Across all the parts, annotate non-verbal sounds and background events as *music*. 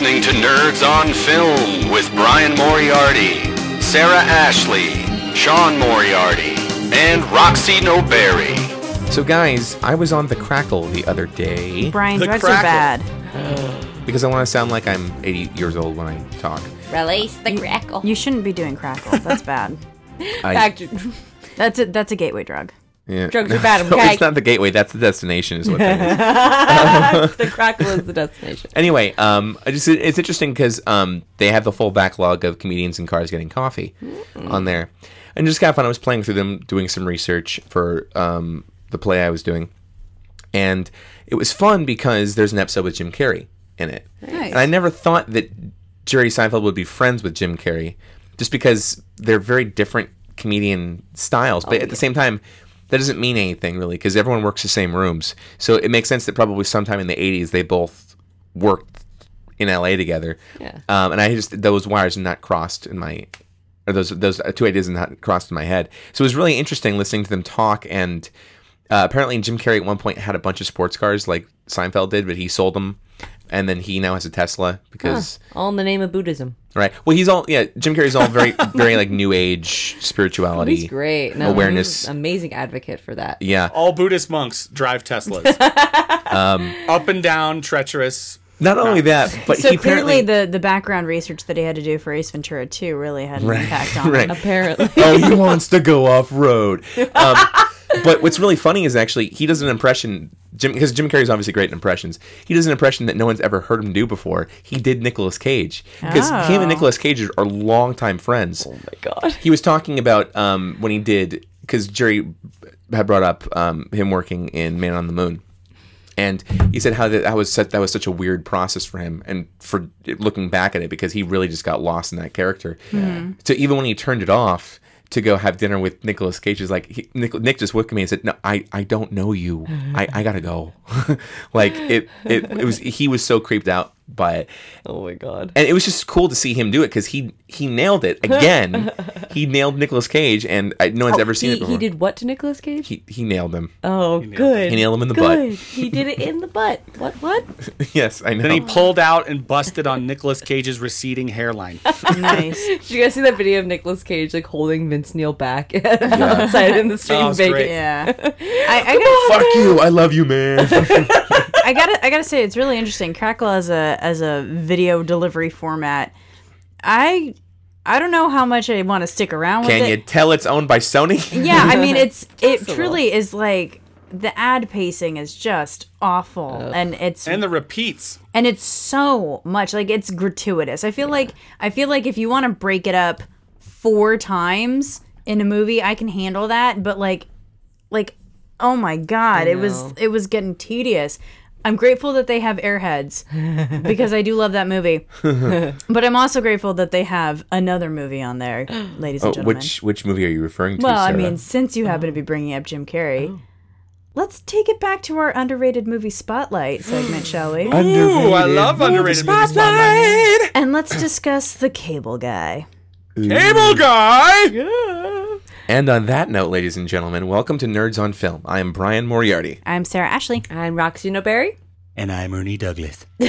listening to Nerds on Film with Brian Moriarty, Sarah Ashley, Sean Moriarty, and Roxy Noberry. So, guys, I was on the Crackle the other day Brian, The drugs are bad. *gasps* because I want to sound like I'm 80 years old when I talk. Release the crackle. You shouldn't be doing crackle. That's bad. *laughs* I, That's a that's a gateway drug. Yeah. drugs are *laughs* bad, okay? it's not the gateway. That's the destination. Is what that is. *laughs* the crackle is the destination. Anyway, um, I just it's interesting because um, they have the full backlog of comedians in cars getting coffee on there, and just kind of fun. I was playing through them, doing some research for um, the play I was doing, and it was fun because there's an episode with Jim Carrey in it, Nice. and I never thought that Jerry Seinfeld would be friends with Jim Carrey, just because they're very different comedian styles, but at the same time. That doesn't mean anything really, because everyone works the same rooms. So it makes sense that probably sometime in the '80s they both worked in LA together. Yeah. Um, and I just those wires not crossed in my or those those two ideas not crossed in my head. So it was really interesting listening to them talk and uh, apparently Jim Carrey at one point had a bunch of sports cars like Seinfeld did, but he sold them. And then he now has a Tesla because All in the name of Buddhism. right. Well, he's all yeah. Jim Carrey's all very *laughs* very like new age spirituality. He's great. No, awareness. he's amazing advocate for that. Yeah. All Buddhist monks drive Teslas. *laughs* Um, Up and down, treacherous. Not only that, but so he clearly apparently the the background research that he had to do for Ace Ventura 2 really had an Right, impact *laughs* on right. him. Apparently. oh, he wants to go off road. Um, but what's really funny is actually he does an impression. Jim, because Jim Carrey's obviously great in impressions. He does an impression that no one's ever heard him do before. He did Nicolas Cage because him and Oh. Nicolas Cage are longtime friends. oh my god. He was talking about um, when he did because Jerry had brought up um, him working in Man on the Moon. And he said how that, that was such, that was such a weird process for him, and for looking back at it, because he really just got lost in that character. So even when he turned it off to go have dinner with Nicolas Cage, is like he, Nick, Nick just looked at me and said, "No, I, I don't know you. I, I gotta go." *laughs* like it, it it was he was so creeped out by it, Oh my god. and it was just cool to see him do it because he he nailed it again. *laughs* he nailed Nicolas Cage, and I, no one's oh, ever seen he, it before. he did what to Nicolas Cage? He, he nailed him. oh, good. He nailed him in the good. butt. he did it in the butt. What? What? *laughs* yes, I know. Then he pulled out and busted on Nicolas Cage's receding hairline. *laughs* nice. Did you guys see that video of Nicolas Cage like holding Vince Neil back outside in the street Oh, in Vegas? great. Yeah. I, I gotta Fuck you! I love you, man. I gotta I gotta say it's really interesting. Crackle as a as a video delivery format. I I don't know how much I want to stick around with Can it. you tell it's owned by Sony? Yeah, I mean *laughs* it's it truly is like the ad pacing is just awful and it's and the repeats. and it's so much like it's gratuitous. I feel like I feel like if you want to break it up four times in a movie, I can handle that, but like like oh my god, it was it was getting tedious. I'm grateful that they have Airheads because I do love that movie. *laughs* but I'm also grateful that they have another movie on there, *gasps* ladies oh, and Oh, gentlemen. which which movie are you referring to? Well, I Sarah? mean, since you happen to be oh. bringing up Jim Carrey, oh. let's take it back to our underrated movie spotlight segment, *gasps* shall we? Ooh, I love underrated movie spotlight. And let's discuss the cable guy. Cable guy. And on that note, ladies and gentlemen, welcome to Nerds on Film. I am Brian Moriarty. I'm Sarah Ashley. I'm Roxy Noberry. And I'm Ernie Douglas. *laughs* *laughs* Do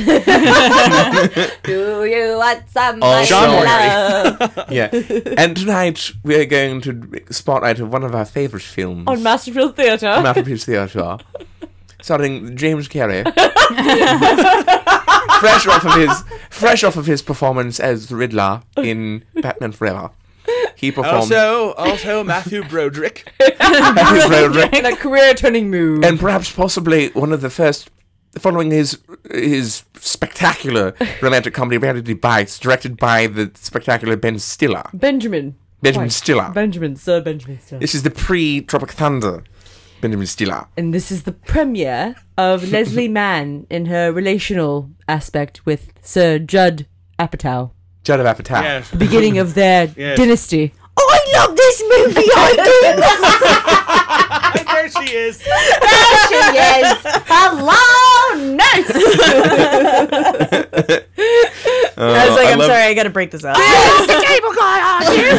you want some Oh, Sean love? *laughs* Yeah. and tonight we are going to spotlight one of our favorite films on Masterfield Theatre? Masterpiece Theatre, starring James Carrey. fresh off of his fresh off of his performance as the Riddler in Batman Forever. He performed Also, also Matthew Broderick. *laughs* as Roderick. In a career-turning move. and perhaps possibly one of the first following his his spectacular romantic comedy Reality Bites, directed by the spectacular Ben Stiller. Benjamin. Benjamin Right. Stiller. Benjamin, Sir Benjamin Stiller. This is the pre Tropic Thunder Benjamin Stiller. and this is the premiere of *laughs* Leslie Mann in her relational aspect with Sir Judd Apatow. Judd of Apatow. Yes. Beginning of their *laughs* Yes. dynasty. I love this movie. I do. *laughs* there she is. There she is. Hello, nurse. *laughs* I was uh, like, I I'm love- sorry, I gotta break this up. the cable guy, are you?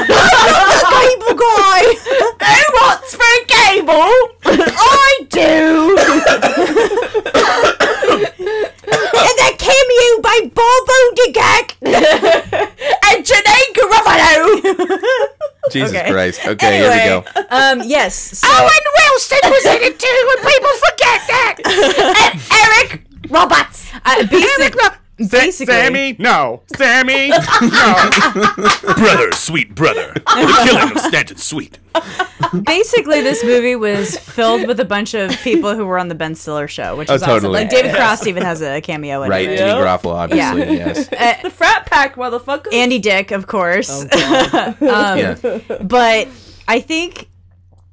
cable guy. Who wants for cable? I do you by Bobo Digak *laughs* and Janae Garofalo. *laughs* Jesus okay. Christ. Okay, anyway, here we go. Um, yes. So. Owen Wilson was in it too, and people forget that. *laughs* and Eric Roberts. Uh, basic, Eric Roberts basically, Sammy, no. Sammy, *laughs* no. brother, sweet brother. The killing of Stanton Sweet. basically, this movie was filled with a bunch of people who were on the Ben Stiller show, which Oh, was awesome. totally. Like David Cross even has a cameo in Right, it. Jimmy Garofalo, obviously. Yes. *laughs* Uh, the frat pack, motherfucker. Andy Dick, of course. Oh, *laughs* yeah. Um, but I think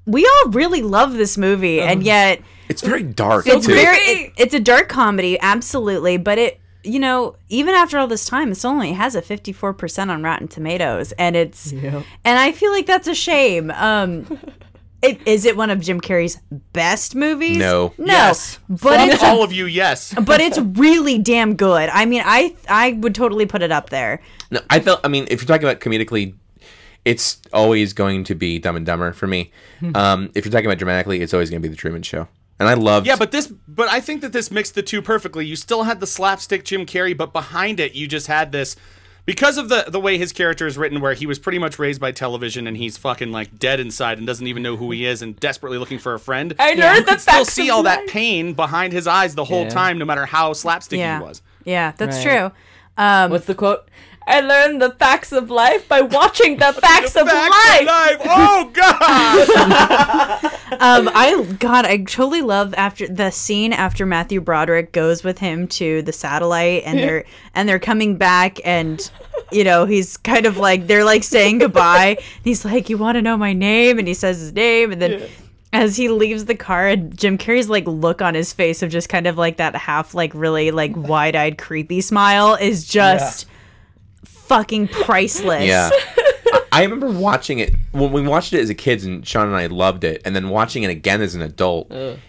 we all really love this movie, and um, yet It's very dark it's too. very it, it's a dark comedy, absolutely. But it, you know, even after all this time, it's only has a fifty four percent on Rotten Tomatoes, and it's and I feel like that's a shame. Um, it, is it one of Jim Carrey's best movies? No. no, Yes. but Fuck it's all of you, yes. but it's really damn good. I mean, I I would totally put it up there. No, I felt. I mean, if you're talking about comedically, it's always going to be Dumb and Dumber for me. Hmm. Um, if you're talking about dramatically, it's always going to be The Truman Show. And I loved. Yeah, but this, but I think that this mixed the two perfectly. You still had the slapstick Jim Carrey, but behind it, you just had this because of the the way his character is written, where he was pretty much raised by television and he's fucking like dead inside and doesn't even know who he is and desperately looking for a friend. I you learned the could still see of all that pain behind his eyes the whole Yeah. time, no matter how slapstick Yeah, he was. yeah, that's Right. true. Um, What's the quote? I learned the facts of life by watching the *laughs* facts of Back life. to life. Oh God! *laughs* um, I God, I totally love after the scene after Matthew Broderick goes with him to the satellite, and they're *laughs* and they're coming back, and you know he's kind of like they're like saying goodbye. And he's like, "You want to know my name?" And he says his name, and then. As he leaves the car, and Jim Carrey's like look on his face of just kind of like that half like really like wide eyed creepy smile is just fucking priceless. Yeah. *laughs* I- I remember watching it when we watched it as a kids, and Sean and I loved it, and then watching it again as an adult. It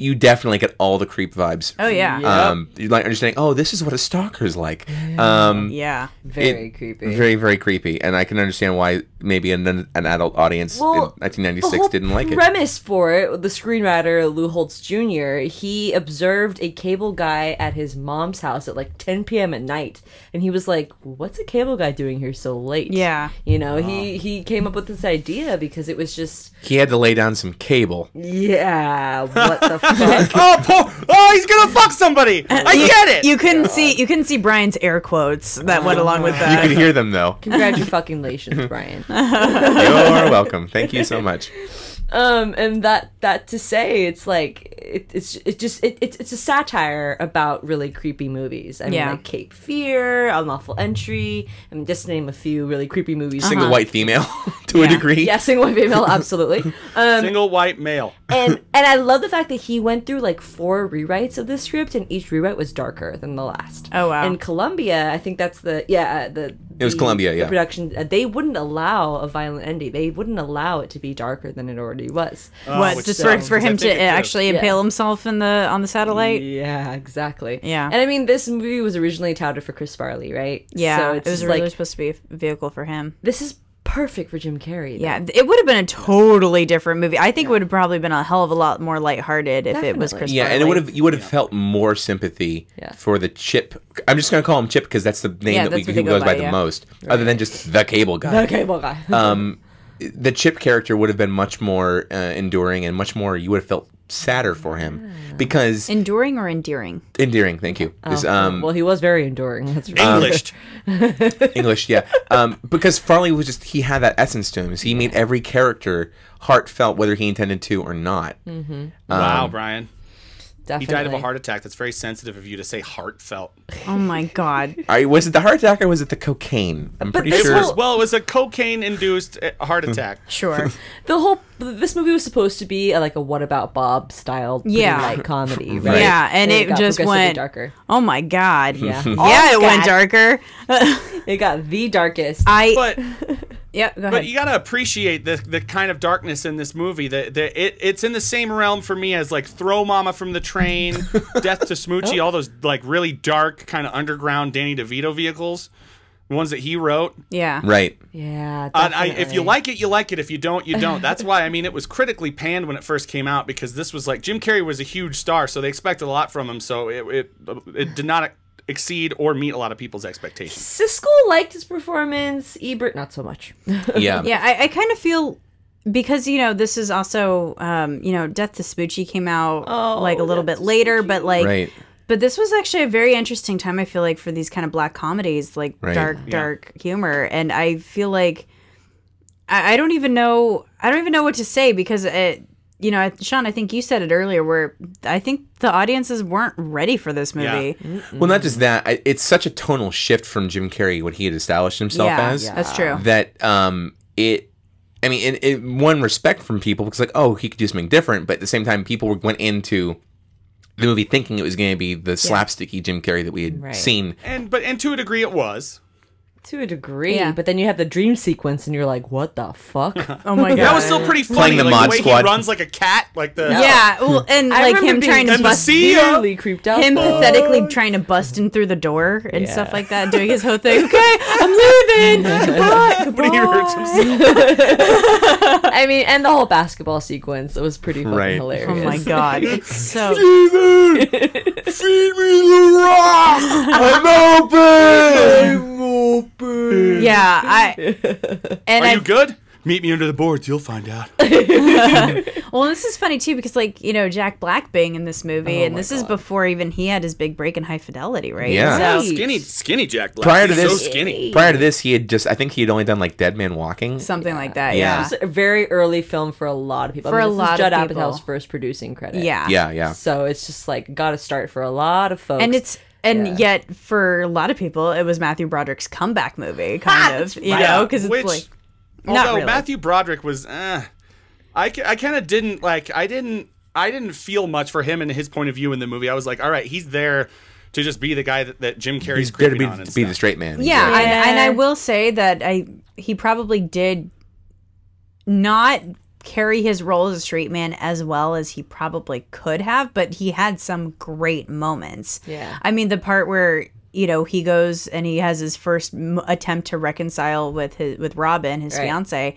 you definitely get all the creep vibes. Oh yeah. Um, you like understanding. Oh, this is what a stalker's like. Um, Yeah. Very it- creepy. Very very creepy, and I can understand why maybe an an adult audience Well, in the 1996 whole didn't like it. premise for it, the screenwriter Lou Holtz Jr. He observed a cable guy at his mom's house at like 10 p.m. at night, and he was like, "What's a cable guy doing here so late?" Yeah. you know, he he came up with this idea because it was just, He had to lay down some cable. yeah, what the fuck? *laughs* *laughs* oh, poor, oh, he's gonna fuck somebody. I get it. You couldn't see you couldn't see Brian's air quotes that went oh, along with that. You that. could hear them though. Congratulations, Brian. *laughs* You're welcome. Thank you so much. *laughs* um and that that to say it's like it, it's it just it, it's it's a satire about really creepy movies i mean Yeah. like cape fear unlawful entry i mean just to name a few really creepy movies Single white female *laughs* to a degree. yeah single white female absolutely *laughs* um Single white male. and *laughs* and i love the fact that he went through like four rewrites of the script and each rewrite was darker than the last Oh, wow. and columbia i think that's the yeah the It was Columbia, yeah. production uh, they wouldn't allow a violent ending they wouldn't allow it to be darker than it already was what just sucks, for, for because I him to actually Yeah. impale himself in the on the satellite? Yeah, exactly. Yeah. and I mean, this movie was originally touted for Chris Farley, right? Yeah, so it was really like supposed to be a vehicle for him. this is perfect for Jim Carrey. though. Yeah, it would have been a totally different movie. I think it would have probably been a hell of a lot more lighthearted if it was Definitely. Chris. Yeah, and it would have you would have felt more sympathy Yeah. for the chip. I'm just gonna call him Chip because that's the name Yeah, that we, that's what he they go goes by, by, the yeah. most, other than just the cable guy. The Cable guy. Um, the Chip character would have been much more uh, enduring and much more. You would have felt sadder for him Ah. because enduring or endearing. endearing. Thank you. This, um, well, he was very enduring. That's right. Englished. *laughs* English, yeah. Um, because Farley was just he had that essence to him. So he made every character heartfelt, whether he intended to or not. wow, Um, Brian. Definitely. He died of a heart attack. That's very sensitive of you to say heartfelt. Oh my god. *laughs* I, was it the heart attack or was it the cocaine? I'm pretty sure. whole- Well, it was a cocaine-induced uh, heart Hmm. attack. *laughs* Sure. *laughs* The whole this movie was supposed to be a, like a What About Bob style, Yeah. light comedy, right? Yeah, and it got just went- darker. Oh my god. Yeah, Yeah, it went darker. It got the darkest. I But yeah. Go but you gotta appreciate the the kind of darkness in this movie. The, the it it's in the same realm for me as like Throw Mama from the Train, *laughs* Death to Smoochy, oh. all those like really dark kind of underground Danny DeVito vehicles, the ones that he wrote. yeah. right. yeah, And I, if you like it, you like it. If you don't, you don't. That's why I mean it was critically panned when it first came out because this was like Jim Carrey was a huge star, so they expected a lot from him. So it it, it did not exceed or meet a lot of people's expectations. Siskel liked his performance. Ebert, not so much. *laughs* Yeah. Yeah, I, I kind of feel because you know this is also um, you know Death to Spoochie came out Oh, like a little Death bit to later, but like Right. but this was actually a very interesting time. I feel like for these kind of black comedies, like Right. dark dark humor, and I feel like I, I don't even know I don't even know what to say because it. You know, Sean, I think you said it earlier where I think the audiences weren't ready for this movie. Well, not just that. I, it's such a tonal shift from Jim Carrey, what he had established himself Yeah, as. that's true. That um, it. I mean, it, in one respect from people because like, oh, he could do something different, but at the same time, people went into the movie thinking it was going to be the slapsticky Jim Carrey that we had Right. seen. And but and to a degree it was. To a degree. Yeah. But then you have the dream sequence and you're like, what the fuck? *laughs* Oh my god, That was still pretty funny. Playing the like Mod the way Squad. he runs like a cat, like the Yeah, well, and I like him being trying to bust sea- severely creeped out. him though. pathetically trying to bust in through the door and Yeah. stuff like that, doing his whole *laughs* thing. Okay, I'm leaving. Goodbye. *laughs* when he hurts goodbye. I mean, and the whole basketball sequence, it was pretty fucking Right. hilarious. Oh my god, it's so. Feed me the rock! I'm open! I'm open! Yeah, I *laughs* and Are I you good? Meet me under the boards, you'll find out. *laughs* *laughs* well, this is funny too because like you know Jack Black being in this movie, Oh and my this is before even he had his big break in High Fidelity, right? Yeah. So, Skinny skinny Jack Black. Prior to He's this- so skinny. Prior to this, he had just, I think he had only done like Dead Man Walking. something like that. Yeah. Yeah. It was a very early film for a lot of people. For I a mean, this lot is of Judd people. Apatow's first producing credit. Yeah. Yeah, yeah. So it's just like got to start for a lot of folks. And it's and Yeah. yet for a lot of people it was Matthew Broderick's comeback movie, kind of, you right. know, because it's Which- like Although not really. Matthew Broderick was, uh, I, I kind of didn't like. I didn't. I didn't feel much for him and his point of view in the movie. I was like, all right, he's there to just be the guy that, that Jim Carrey's He's there to creeping be, on and to be the straight man. Yeah, Yeah. And, and I will say that I he probably did not carry his role as a straight man as well as he probably could have, but he had some great moments. Yeah. I mean, the part where you know he goes and he has his first m- attempt to reconcile with his with Robin, his Right. fiance.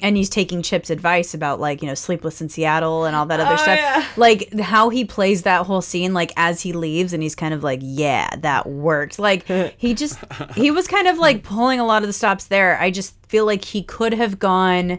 And he's taking Chip's advice about like you know Sleepless in Seattle and all that oh, other Oh, stuff. yeah. Like how he plays that whole scene, like as he leaves, and he's kind of like, "Yeah, that worked." Like he just he was kind of like pulling a lot of the stops there. I just feel like he could have gone,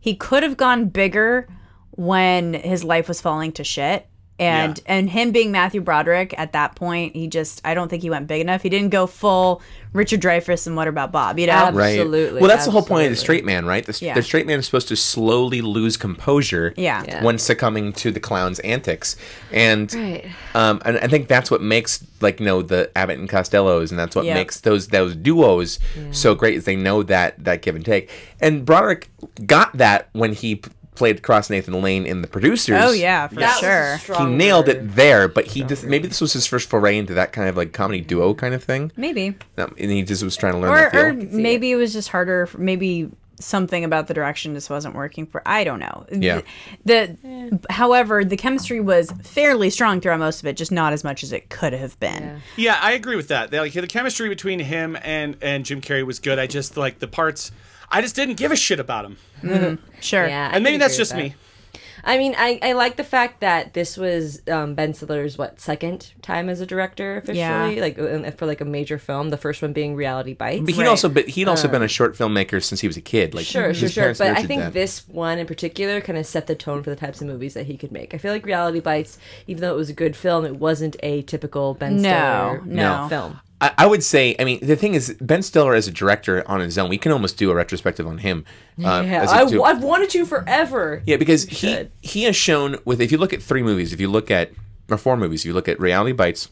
he could have gone bigger when his life was falling to shit. And Yeah. and him being Matthew Broderick at that point, he just I don't think he went big enough. He didn't go full Richard Dreyfuss and What About Bob, you know? Ab- Right. Absolutely, Well, that's the whole point of the straight man, right? The, Yeah. the straight man is supposed to slowly lose composure Yeah. Yeah. when succumbing to the clown's antics. And Right. um, and I think that's what makes like you know the Abbott and Costellos, and that's what Yep. makes those those duos so great. Is they know that that give and take. And Broderick got that when he p- played across Nathan Lane in the producers. Oh yeah, for That sure. He stronger- nailed it there, but he just maybe this was his first foray into that kind of like comedy duo kind of thing, Maybe. Um, and he just was trying to learn Or or maybe it was just harder for, maybe something about the direction just wasn't working for I don't know. Yeah. The, however, the chemistry was fairly strong throughout most of it, just not as much as it could have been. Yeah, I agree with that. They, like the chemistry between him and and Jim Carrey was good. I just like the parts. I just didn't give a shit about him, Sure. Yeah, and maybe that's just that. me. I mean, I, I like the fact that this was um, Ben Stiller's what second time as a director officially, Yeah. like uh, for like a major film. The first one being Reality Bites. But he'd Right. also been he'd also been a short filmmaker since he was a kid. Like Sure, sure, sure. But I think that. this one in particular kind of set the tone for the types of movies that he could make. I feel like Reality Bites, even though it was a good film, it wasn't a typical Ben No, Stiller no. film. I, I would say, I mean, the thing is, Ben Stiller as a director on his own, we can almost do a retrospective on him. Uh, Yeah, I, to- have wanted you forever. yeah, because he he has shown with if you look at three movies, if you look at or four movies, if you look at Reality Bites,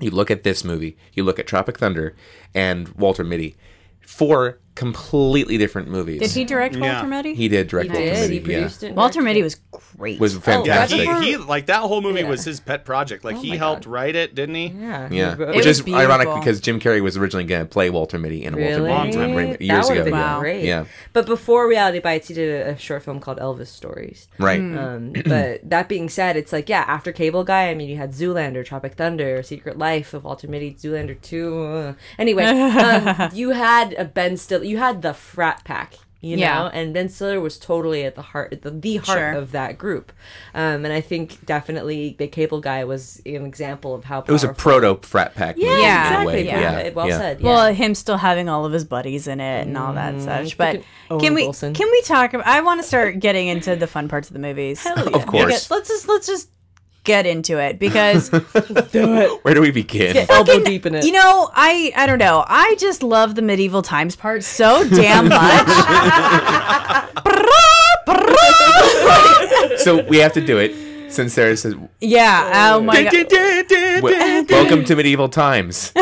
you look at this movie, you look at Tropic Thunder, and Walter Mitty, four completely different movies. Did he direct Yeah. Walter Mitty? He did direct He Walter did. Mitty. He produced yeah. it. Walter directed Mitty was great. Was Yeah, fantastic. he, he like that whole movie Yeah. was his pet project. Like he helped God. write it, didn't he? Yeah, Yeah, he wrote- which was is ironic because Jim Carrey was originally going to play Walter Mitty in a Walter Really? Mitty time, movie That years ago. been Wow. great. Yeah, But before Reality Bites, he did a, a short film called Elvis Stories. right. Um, but that being said, it's like yeah, after Cable Guy, I mean, you had Zoolander, Tropic Thunder, Secret Life of Walter Mitty, Zoolander two. uh. Anyway, *laughs* um, you had a Ben Stiller, you had the frat pack you Yeah. know and ben stiller was totally at the heart the, the heart Sure. of that group um, and i think definitely the cable guy was an example of how It was a proto frat pack. movie yeah, exactly way. yeah. Yeah, well yeah. said yeah. Well, him still having all of his buddies in it and all that such. But can we Wilson. can we talk? About, I want to start getting into the fun parts of the movies. Of course. Let's just let's just get into it because *laughs* Where do we begin? elbow deep in it you know I I don't know I just love the medieval times part so damn *laughs* much. *laughs* so we have to do it since Sarah says, yeah. Oh my god. "Welcome to medieval times."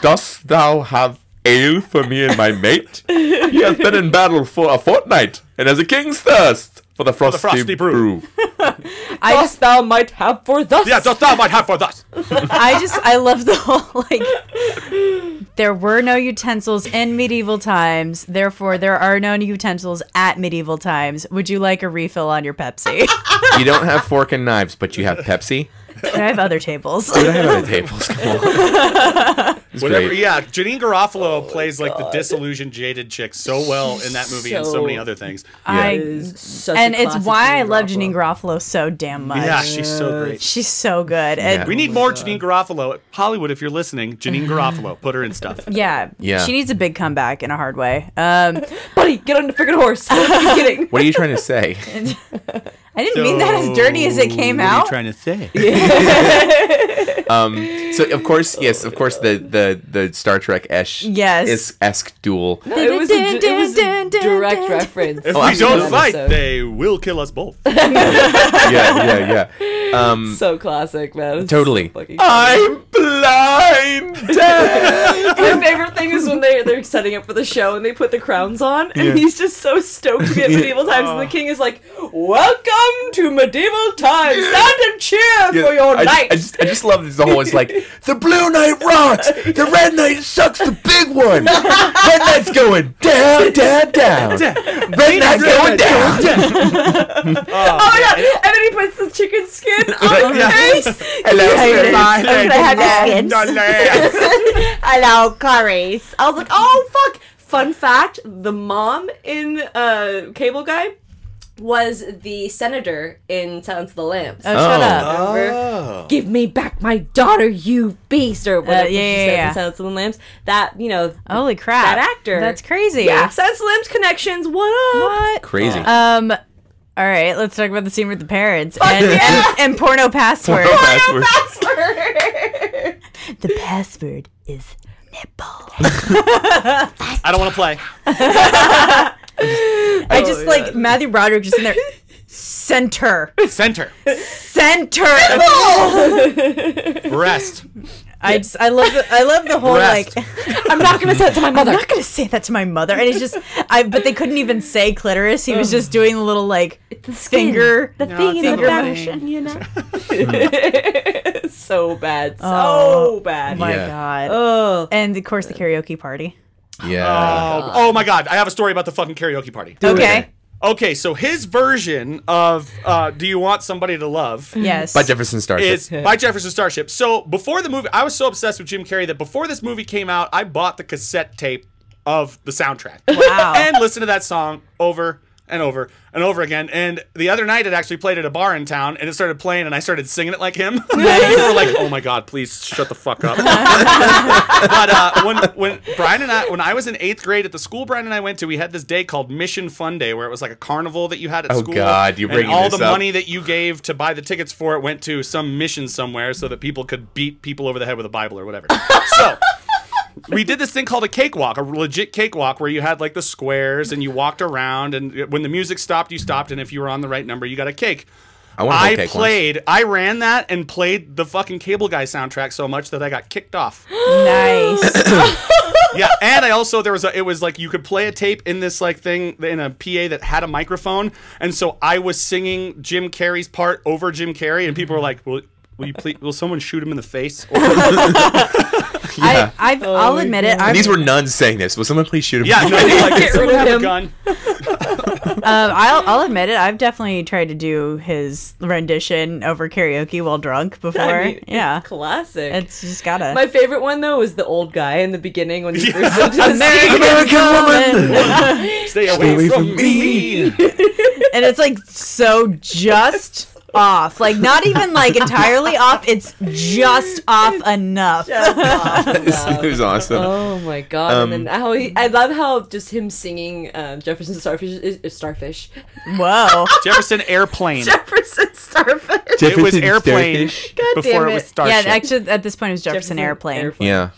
Dost thou have ale for me and my mate? He hath been in battle for a fortnight, and has a king's thirst for the frosty, frosty brew. brew. *laughs* I just Thus thou might have for thus Yeah, just thou might have for thus. *laughs* I just I love the whole like there were no utensils in medieval times, therefore there are no utensils at medieval times. Would you like a refill on your Pepsi? You don't have fork and knives, but you have Pepsi. I have other tables. We don't have other tables. Come on. *laughs* Whatever. great. Yeah, Janeane Garofalo plays like the disillusioned, jaded chick so well in that movie and so So- many other things. I is such and a it's classic why I love Garofalo. Janeane Garofalo so damn much. Yeah, she's so great. She's so good. And We need more Janeane Garofalo. Hollywood, if you're listening, Janeane Garofalo, *laughs* put her in stuff. yeah, Yeah. She needs a big comeback in a hard way. Um, *laughs* buddy get on the freaking horse I'm kidding What are you trying to say? I didn't mean that as dirty as it came what out. Are you trying to say? *laughs* *laughs* Um, so of course, yes, of course, the the the Star Trek esh Yes. is esque duel. it was a, it was a direct reference If Oh, we don't fight, Episode. they will kill us both. *laughs* yeah, yeah, yeah. Um, so classic man It's totally. so I'm blind. My favorite thing is when they they're setting up for the show and they put the crowns on, and Yeah. he's just so stoked to be at medieval times, and the king is like, "Welcome to medieval times! Stand and cheer for your I knight." Just, I just, I just love this whole. It's like *laughs* the blue knight rocks, the red knight sucks the big one. Red knight's going down, down, down. Red knight's going down. *laughs* oh my god! And then he puts the chicken skin on the face. *laughs* Hello. Can I have your skin? Hello. Clarice. I was like, oh fuck. Fun fact: the mom in uh, Cable Guy was the senator in Silence of the Lambs. Oh, shut Oh. up. Remember? Give me back my daughter, you beast, or whatever Uh, yeah, she yeah, says yeah. in Silence of the Lambs. That you know, Holy crap! that actor. That's crazy. yeah, Silence of the Lambs connections. What up? What? Crazy. Um. All right, let's talk about the scene with the parents and, yeah. and, and porno password. Password. Password. the password is nipple. *laughs* I don't want to play. *laughs* *laughs* I oh, just like Matthew Broderick just in there. *laughs* Center, Center. center. *laughs* Breast. I just I love the I love the whole Breast. like. I'm not gonna say it to my mother. I'm not gonna say that to my mother, and it's just I. But they couldn't even say clitoris. He was just doing the little like finger. the No, thing in the a back, thing. you know. so bad, so Oh, bad. My Yeah. God. oh, And of course the karaoke party. Yeah. Oh, oh my god, I have a story about the fucking karaoke party. Okay. Okay, so his version of uh, "Do You Want Somebody to Love" Yes. By Jefferson Starship. is by Jefferson Starship. So before the movie, I was so obsessed with Jim Carrey that before this movie came out, I bought the cassette tape of the soundtrack. Wow. and listened to that song over and over and over again. And the other night, it actually played at a bar in town, and it started playing, and I started singing it like him. *laughs* People were like, "Oh my god, please shut the fuck up." *laughs* but uh, when when Brian and I, when I was in eighth grade at the school Brian and I went to, we had this day called Mission Fun Day, where it was like a carnival that you had at Oh, school. God, you're and all this the up. money that you gave to buy the tickets for it went to some mission somewhere, so that people could beat people over the head with a Bible or whatever. *laughs* so we did this thing called a cakewalk, a legit cakewalk where you had like the squares and you walked around, and when the music stopped, you stopped, and if you were on the right number, you got a cake. I want to I cake once. played, I ran that and played the fucking Cable Guy soundtrack so much that I got kicked off. *gasps* nice. *coughs* yeah, and I also there was a, it was like you could play a tape in this like thing in a PA that had a microphone, and so I was singing Jim Carrey's part over Jim Carrey, and people were like, "Will, will you please? Will someone shoot him in the face?" *laughs* Or, I, I've, I'll admit it. I've, These were nuns saying this. Will someone please shoot him? yeah, no, like, *laughs* Get rid of have a him." gun. *laughs* um, I'll, I'll admit it. I've definitely tried to do his rendition over karaoke while drunk before. I mean, yeah, it's classic. it's just gotta. My favorite one though was the old guy in the beginning when he first entered the scene. American woman. Stay away, from, me. and it's like so just off. Like not even like entirely *laughs* off. It's just off enough. *laughs* it was awesome. Oh my god! Um, and then how he, I love how just him singing um, Jefferson Starfish is, is Starfish. Whoa. *laughs* Jefferson Airplane. Jefferson Starfish. it was Jefferson Airplane Starfish. God before damn it was. Starship. Yeah, actually, at this point, it was Jefferson, Airplane. Yeah.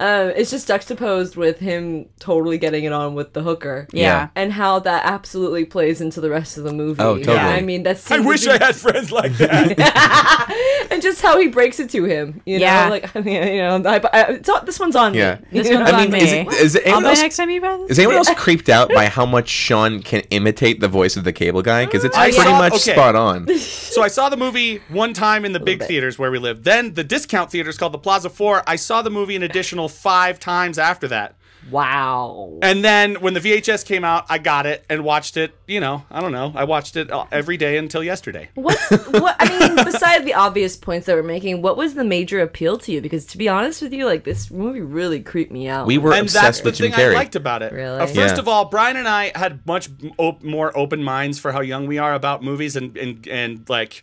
Um, it's just juxtaposed with him totally getting it on with the hooker. Yeah. And how that absolutely plays into the rest of the movie. Oh, totally. I mean, that's I wish I had friends like that. *laughs* and just how he breaks it to him. You know, Yeah. like I *laughs* mean, you know, I, I, it's all, this one's on Yeah. me. This one's I on mean, is, it, is it anyone else, next time you buy this. is anyone else creeped out by how much Sean can imitate the voice of the cable guy? Because it's *laughs* I pretty saw- much okay. spot on. so I saw the movie one time in the big bit. theaters where we live. Then the discount theaters called the Plaza Four. I saw the movie an additional five times after that. Wow. And then when the VHS came out, I got it and watched it. You know, I don't know. I watched it uh, every day until yesterday. What's *laughs* what? I mean, beside the obvious points that we're making, what was the major appeal to you? Because to be honest with you, like this movie really creeped me out. We were and that's obsessed the with Jim thing I liked about it. Really? Uh, first Yeah. of all, Brian and I had much op- more open minds for how young we are about movies, and and and like.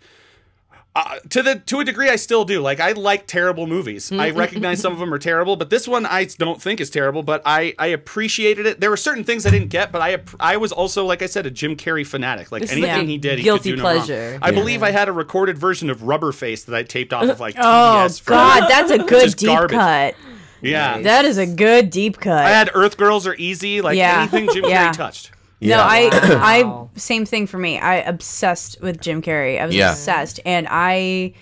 Uh, to the to a degree, I still do. Like, I like terrible movies. I recognize some of them are *laughs* terrible, but this one I don't think is terrible. But I I appreciated it. There were certain things I didn't get, but I I was also like I said a Jim Carrey fanatic. Like This anything he did, he guilty could do no wrong. pleasure. I believe I had a recorded version of Rubber Face that I taped off of like *laughs* Oh TBS. God, *laughs* that's a good deep garbage. cut. yeah. That is a good deep cut. I had Earth Girls Are Easy. Like Yeah. anything Jim Yeah. Carrey touched. No, Yeah. I, Wow. *coughs* I, same thing for me. I obsessed with Jim Carrey. I was Yeah. obsessed, and I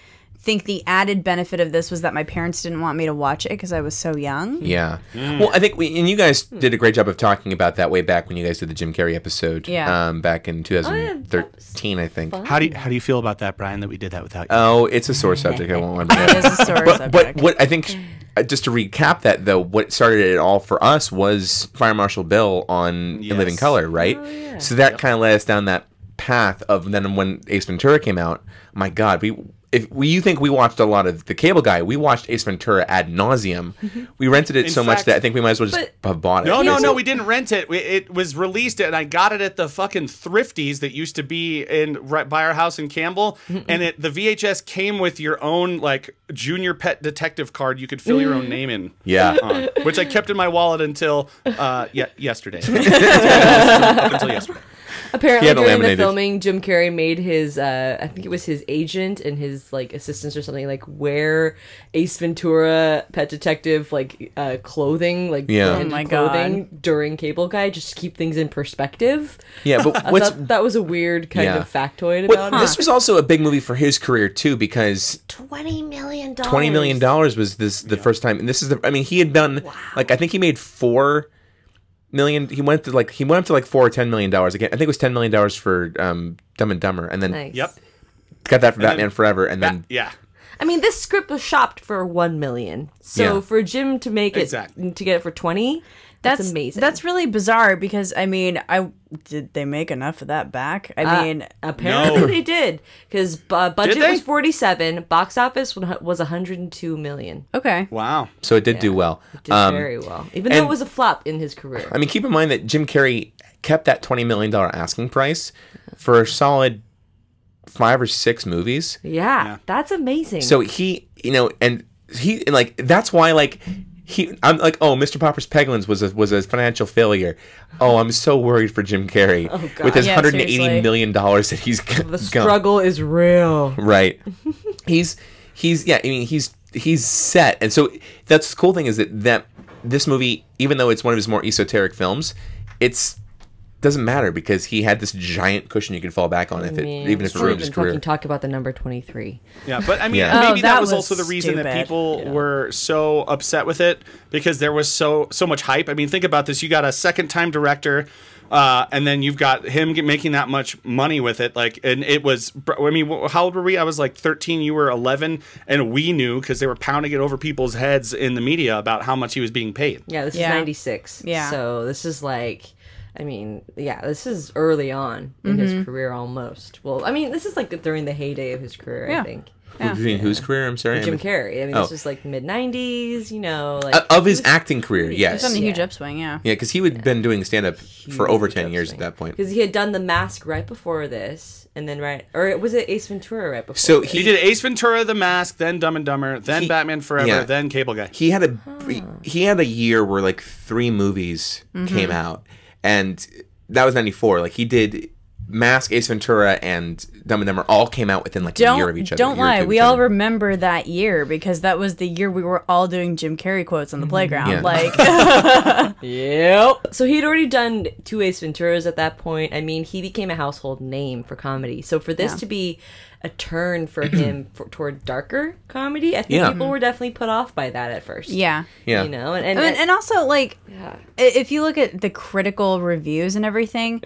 think the added benefit of this was that my parents didn't want me to watch it because I was so young. Yeah. Well, I think we, and you guys did a great job of talking about that way back when you guys did the Jim Carrey episode. Yeah. Um, back in 2013, I think. How do you, how do you feel about that, Brian? That we did that without you? Oh, it's a sore subject. I won't *laughs* want to. It is a sore but, subject. but what I think, uh, just to recap that though, what started it all for us was Fire Marshal Bill on In Living Color, right? Yeah. So that kind of led us down that path of then when Ace Ventura came out. My God, we. If we, you think we watched a lot of the Cable Guy, we watched Ace Ventura ad nauseum. We rented it In so much that I think we might as well just But- have bought it. no, no, Because- no. We didn't rent it. We, it was released, and I got it at the fucking Thrifties that used to be in right by our house in Campbell. and it the VHS came with your own like junior pet detective card. You could fill your own name in. Yeah. on, which I kept in my wallet until uh, yeah, yesterday. *laughs* *laughs* Until yesterday. Apparently, had it during the filming, Jim Carrey made his, uh, I think it was his agent and his like assistants or something, like wear Ace Ventura Pet Detective like uh, clothing, like Yeah. branded Oh my clothing during Cable Guy, just to keep things in perspective. Yeah, but *laughs* I what's that was a weird kind Yeah. of factoid what, about this it. was also a big movie for his career too because Twenty million dollars. twenty million dollars was this the first time, and this is the. I mean, he had done like I think he made four million. He went to like he went up to like four or ten million dollars again. I think it was ten million dollars for um, Dumb and Dumber, and then Nice. Yep. got that for then- Batman Forever, and then Yeah. I mean, this script was shopped for one million. So Yeah. for Jim to make it Exactly. to get it for twenty, that's, amazing. That's really bizarre because I mean, I did they make enough of that back? I Uh, mean, apparently No. they did because bu- budget they? was 47 box office was 102 million okay. Wow. so it did do well. did Um, very well even though it was a flop in his career I mean, keep in mind that Jim Carrey kept that twenty million dollar asking price for a solid five or six movies. yeah, that's amazing So he, you know, and he, and like that's why, like he, I'm like, oh, Mr. Popper's Penguins was a was a financial failure. Oh, I'm so worried for Jim Carrey oh, God. with his Yeah, 180 seriously. million dollars that he's the struggle is real Right. *laughs* he's he's yeah. I mean, he's he's set, and so that's the cool thing is that that this movie, even though it's one of his more esoteric films, it's doesn't matter because he had this giant cushion you can fall back on if it Man, even if it let's not ruined his career. fucking talk about the number 23 Yeah, but I mean, Yeah. maybe Oh, that, that was, was also the reason that stupid. people were so upset with it because there was so so much hype. I mean, think about this: you got a second time director, uh, and then you've got him making that much money with it. Like, and it was. I mean, how old were we? I was like thirteen. You were eleven, and we knew because they were pounding it over people's heads in the media about how much he was being paid. yeah this Yeah. is 96 Yeah. so this is like I mean, yeah, this is early on in Mm-hmm. his career almost. Well, I mean, this is like during the heyday of his career, Yeah. I think. You mean whose career? I'm sorry. Jim I'm- Carrey. I mean, Oh. this was like mid '90s. You know, like Uh, of his was- acting career, It's yes. on a huge Yeah. upswing, yeah. Yeah, because he had been doing stand up for over huge 10 years at that point. because he had done The Mask right before this, and then right, or was it Ace Ventura right before? So this? He did Ace Ventura, The Mask, then Dumb and Dumber, then He- Batman Forever, yeah. then Cable Guy. he had a he had a year where like three movies Mm-hmm. came out and that was 94 like he did mask ace ventura and dumb and dumber all came out within like a year of each other don't lie. We all other. remember that year because that was the year we were all doing Jim Carrey quotes on the mm-hmm. playground. Yeah. Like *laughs* Yep. So he'd already done two Ace Venturas at that point. I mean, he became a household name for comedy. So for this Yeah. to be a turn for him *clears throat* for, toward darker comedy, I think Yeah. people were definitely put off by that at first. yeah. yeah You know, and and, I mean, and also like yeah. I- if you look at the critical reviews and everything,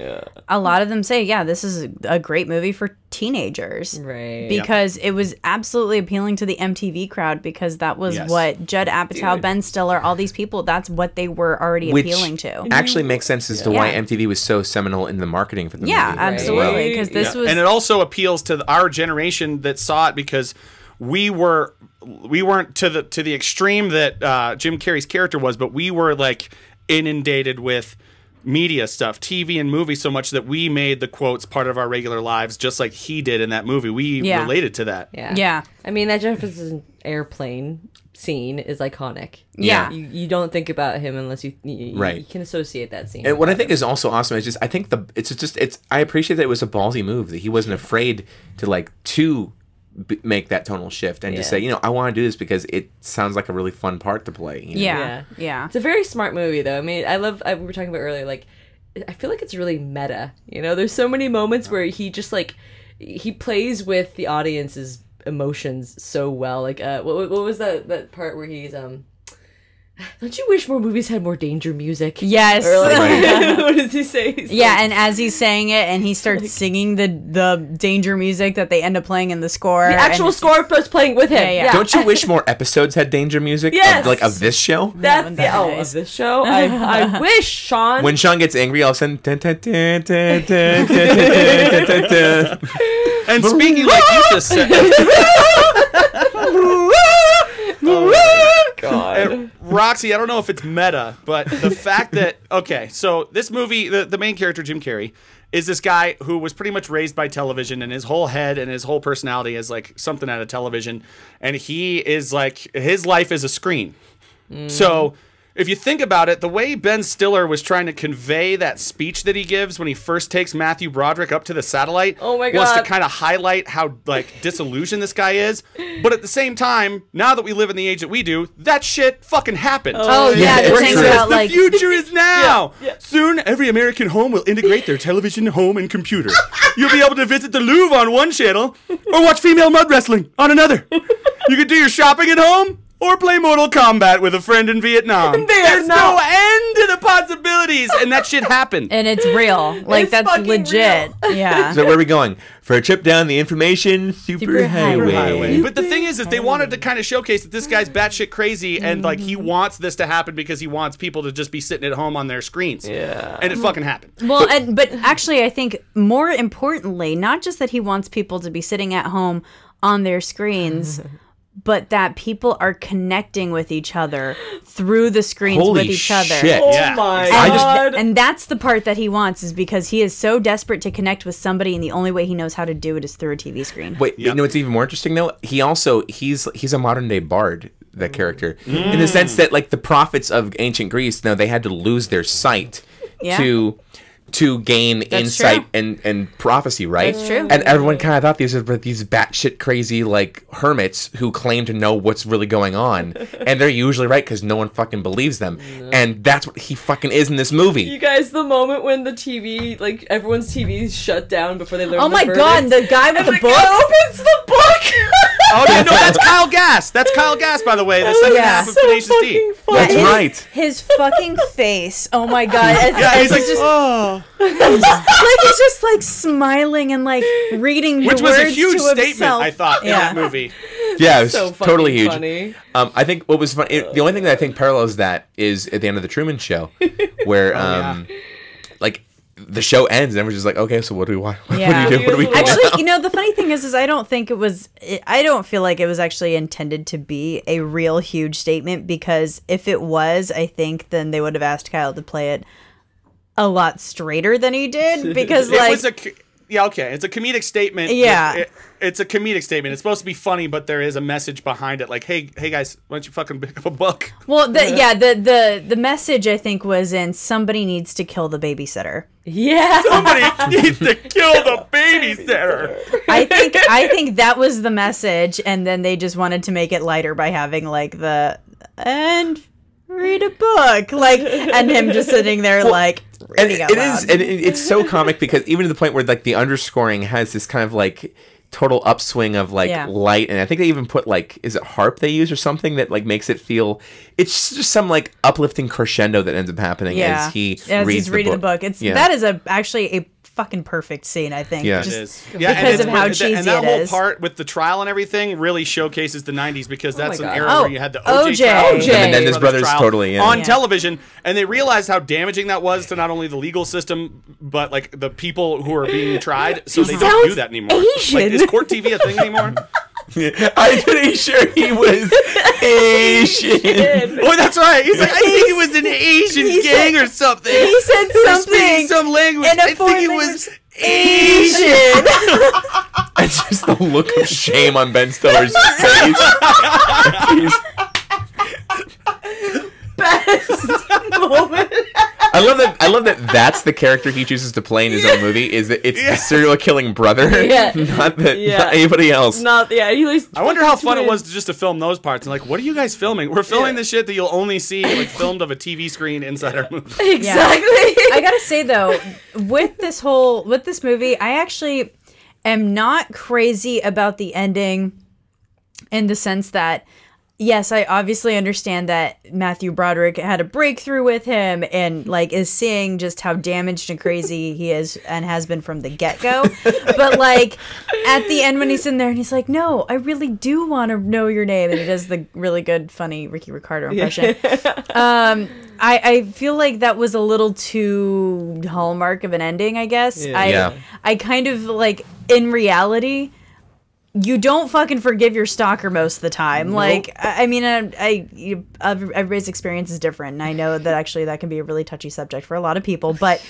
a lot of them say, yeah, this is a, a great movie for teenagers. right. Because it was absolutely appealing to the MTV crowd because that was Yes. what Judd Apatow, Ben Stiller, all these people, that's what they were already which appealing to. actually makes sense as to why Yeah. mtv was so seminal in the marketing for the Yeah, movie absolutely. Because this Yeah. was and it also appeals to our generation that saw it because we were we weren't to the to the extreme that uh, Jim Carrey's character was, but we were like inundated with media stuff, TV and movies so much that we made the quotes part of our regular lives, just like he did in that movie. We Yeah. related to that. yeah. Yeah. I mean, that Jefferson airplane scene is iconic. Yeah. You, you don't think about him unless you you, Right. you can associate that scene. and what I think is also awesome is just I think the it's just it's I appreciate that it was a ballsy move that he wasn't afraid to like to b- make that tonal shift and just say you know I want to do this because it sounds like a really fun part to play. you know? Yeah. Yeah. Yeah. It's a very smart movie, though. I mean, I love. I, we were talking about earlier. Like, I feel like it's really meta. You know, there's so many moments where he just like he plays with the audience's emotions so well. Like, uh, what, what was that that part where he's um. Don't you wish more movies had more danger music? Yes. Like, what does he say? He's yeah, like, and as he's saying it, and he starts like, singing the the danger music that they end up playing in the score. The actual score was playing with him. Yeah, yeah. Don't you wish more episodes had danger music? Yes. Of, like of this show. That's the oh, of this show. I, I wish Sean. When Sean gets angry, all of a sudden. And speaking like you just said. God. Roxy, I don't know if it's meta, but the fact that *laughs* okay, so this movie, the, the main character Jim Carrey is this guy who was pretty much raised by television, and his whole head and his whole personality is like something out of television, and he is like his life is a screen. Hmm. So. If you think about it, the way Ben Stiller was trying to convey that speech that he gives when he first takes Matthew Broderick up to the satellite, Oh my God. was to kind of highlight how like disillusioned this guy is. But at the same time, now that we live in the age that we do, that shit fucking happened. Oh, oh yeah, Yeah, they're it's saying about the like future is now. Yeah, yeah. Soon, every American home will integrate their television, home, and computer. You'll be able to visit the Louvre on one channel, or watch female mud wrestling on another. You can do your shopping at home, or play Mortal Kombat with a friend in Vietnam. *laughs* There's no end to the possibilities, and that shit happened. and it's real. Like It's that's fucking legit. Yeah. So where are we going? For a trip down the information superhighway. Superhighway. But the thing is, is they wanted to kind of showcase that this guy's batshit crazy, and like he wants this to happen because he wants people to just be sitting at home on their screens. Yeah, and it fucking happened. Well, and but actually, I think more importantly, not just that he wants people to be sitting at home on their screens, *laughs* but that people are connecting with each other through the screens Holy with each other. shit. Oh Yeah. my I just- god. And that's the part that he wants is because he is so desperate to connect with somebody, and the only way he knows how to do it is through a TV screen. Wait, you know what's even more interesting though? He also he's he's a modern day bard. That mm. character, mm. in the sense that like the prophets of ancient Greece, now they had to lose their sight Yeah. to to gain insight true. and and prophecy, right? That's true. And everyone kind of thought these were these batshit crazy like hermits who claim to know what's really going on, *laughs* and they're usually right because no one fucking believes them, and that's what he fucking is in this movie. You guys, the moment when the TV, like everyone's TV shut down before they learn. Oh my verdict, god, the guy with and the the book. guy opens the book. *laughs* Oh yeah, no, that's *laughs* Kyle Gass. That's Kyle Gass, by the way. The second yeah. half of so Tenacious D. funny. That's his, right. His fucking face. Oh my god. As, Yeah, as he's like, just, oh, *laughs* like he's just like smiling and like reading which the was a huge statement. himself. I thought in that movie. *laughs* Yeah, it was So fucking totally huge. funny. Um, I think what was funny, It, the only thing that I think parallels that is at the end of the Truman Show, where um, like the show ends and we're just like, okay, so what do we want? *laughs* What Yeah. do you do? What do we do? Actually, you know, the funny thing is, is I don't think it was. It, I don't feel like it was actually intended to be a real huge statement because if it was, I think then they would have asked Kyle to play it a lot straighter than he did because *laughs* It like was a co- yeah okay. It's a comedic statement. Yeah. It- it's a comedic statement. It's supposed to be funny, but there is a message behind it. Like, hey, hey guys, why don't you fucking pick up a book? well, the, yeah, the the the message I think was in somebody needs to kill the babysitter. Yeah. *laughs* Somebody *laughs* needs to kill the babysitter. I think I think that was the message, and then they just wanted to make it lighter by having like the and read a book, like, and him just sitting there like and reading it out is, and it- it's so *laughs* comic because even to the point where like the underscoring has this kind of like total upswing of like Yeah. light, and I think they even put like is it harp they use or something that like makes it feel it's just some like uplifting crescendo that ends up happening yeah, as he as reads he's reading the book. It's Yeah. that is a actually a fucking perfect scene. I think. Yeah. Just- is. Yeah, because and of how cheesy And that it whole is. part with the trial and everything really showcases the '90s because oh that's my an era Oh, where you had the OJ, OJ. trial, OJ. And Menendez brothers totally, yeah. on Yeah. television, and they realized how damaging that was to not only the legal system but like the people who are being tried. So they don't do that anymore. Asian. Like, is court TV a thing anymore? *laughs* *laughs* I'm pretty sure he was *laughs* Asian. oh, that's right. He's like, I think he was an Asian he gang said- or something. he said He something speaking some language. in a I think foreign he was Asian. *laughs* It's just the look of shame on Ben Stiller's face. He's- *laughs* moment. I love that. I love that. That's the character he chooses to play in his own movie. Is that it's the serial killing brother, *laughs* Yeah. *laughs* not the, Yeah. not anybody else. Not yeah. He like, I wonder how fun it was to just to film those parts. And like, what are you guys filming? We're filming the shit that you'll only see like filmed of a TV screen inside our movie. Exactly. I gotta say though, with this whole with this movie, I actually am not crazy about the ending in the sense that yes, I obviously understand that Matthew Broderick had a breakthrough with him and like is seeing just how damaged and crazy he is and has been from the get go. *laughs* but like at the end when he's in there and he's like, No, I really do want to know your name and he does the really good, funny Ricky Ricardo impression. um I, I feel like that was a little too hallmark of an ending, I guess. I Yeah. I kind of like in reality you don't fucking forgive your stalker most of the time. Like, I, I mean, I, I you, everybody's experience is different, and I know that actually that can be a really touchy subject for a lot of people. But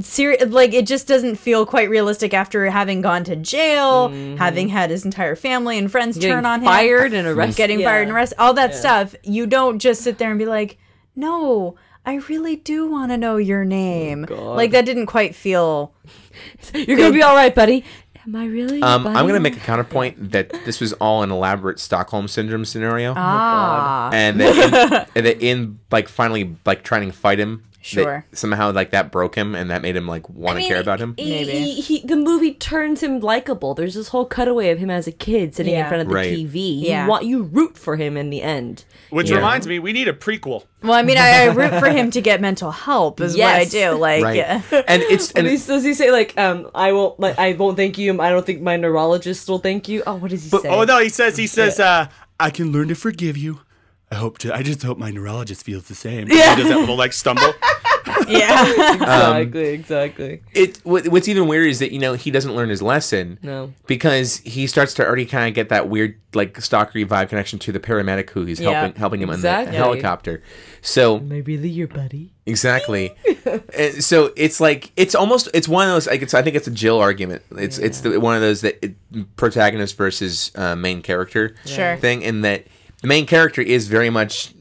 ser- like, it just doesn't feel quite realistic after having gone to jail, mm-hmm. having had his entire family and friends Getting turn on him, fired and arrested. getting Yeah. fired and arrested, all that stuff. You don't just sit there and be like, no. I really do want to know your name. Oh like that didn't quite feel. *laughs* You're gonna be all right, buddy. Am I really? Um, I'm gonna make a counterpoint that this was all an elaborate Stockholm syndrome scenario, Ah, and that in, *laughs* and that in like finally like trying to fight him, Sure. somehow like that broke him, and that made him like want to care about him. He, Maybe. he, he- the movie turns him likable. There's this whole cutaway of him as a kid sitting in front of the Right. TV. Yeah. You want you root for him in the end. Which Yeah. reminds me, we need a prequel. Well, I mean, I, I root for him *laughs* to get mental help is Yes. what I do. Like, Right, yeah. and it's *laughs* And and he, does he say like, um, I won't like, I won't thank you. I don't think my neurologist will thank you. Oh, what does he say? Oh no, he says he says uh, I can learn to forgive you. I hope to. I just hope my neurologist feels the same. Yeah. He does that little like stumble. *laughs* *laughs* yeah. exactly, exactly. it what, what's even weird is that you know he doesn't learn his lesson No. because he starts to already kind of get that weird like stalkery vibe connection to the paramedic who he's Yeah. helping helping him Exactly. on the helicopter. So Am I really your buddy? exactly, And *laughs* so it's like it's almost it's one of those like it's I think it's a Jill argument. It's it's the, one of those that it, protagonist versus uh, main character Sure. thing in that the main character is very much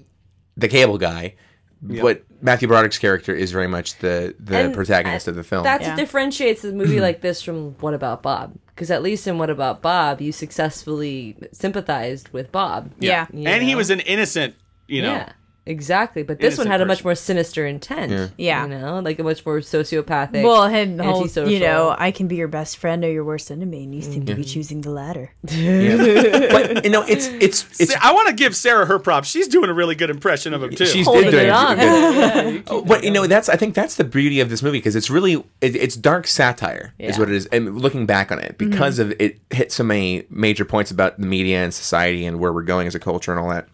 the cable guy. But Matthew Broderick's character is very much the the And protagonist I- of the film. That's Yeah. what differentiates a movie *clears throat* like this from What About Bob? Because at least in What About Bob, you successfully sympathized with Bob. Yeah. You and he was an innocent. You know. Yeah, exactly. But this one Innocent had a much person. more sinister intent. Yeah. You know, like a much more sociopathic. Well, him, whole, antisocial. you know, I can be your best friend or your worst enemy, and you seem to be mm-hmm. choosing the latter. *laughs* but you know it's it's *laughs* it's Sa- I want to give Sarah her props. She's doing a really good impression of him too. she's holding did doing it on. good. *laughs* Oh, but you know that's I think that's the beauty of this movie because it's really it, it's dark satire is what it is. And looking back on it, mm-hmm. because of it hit so many major points about the media and society and where we're going as a culture and all that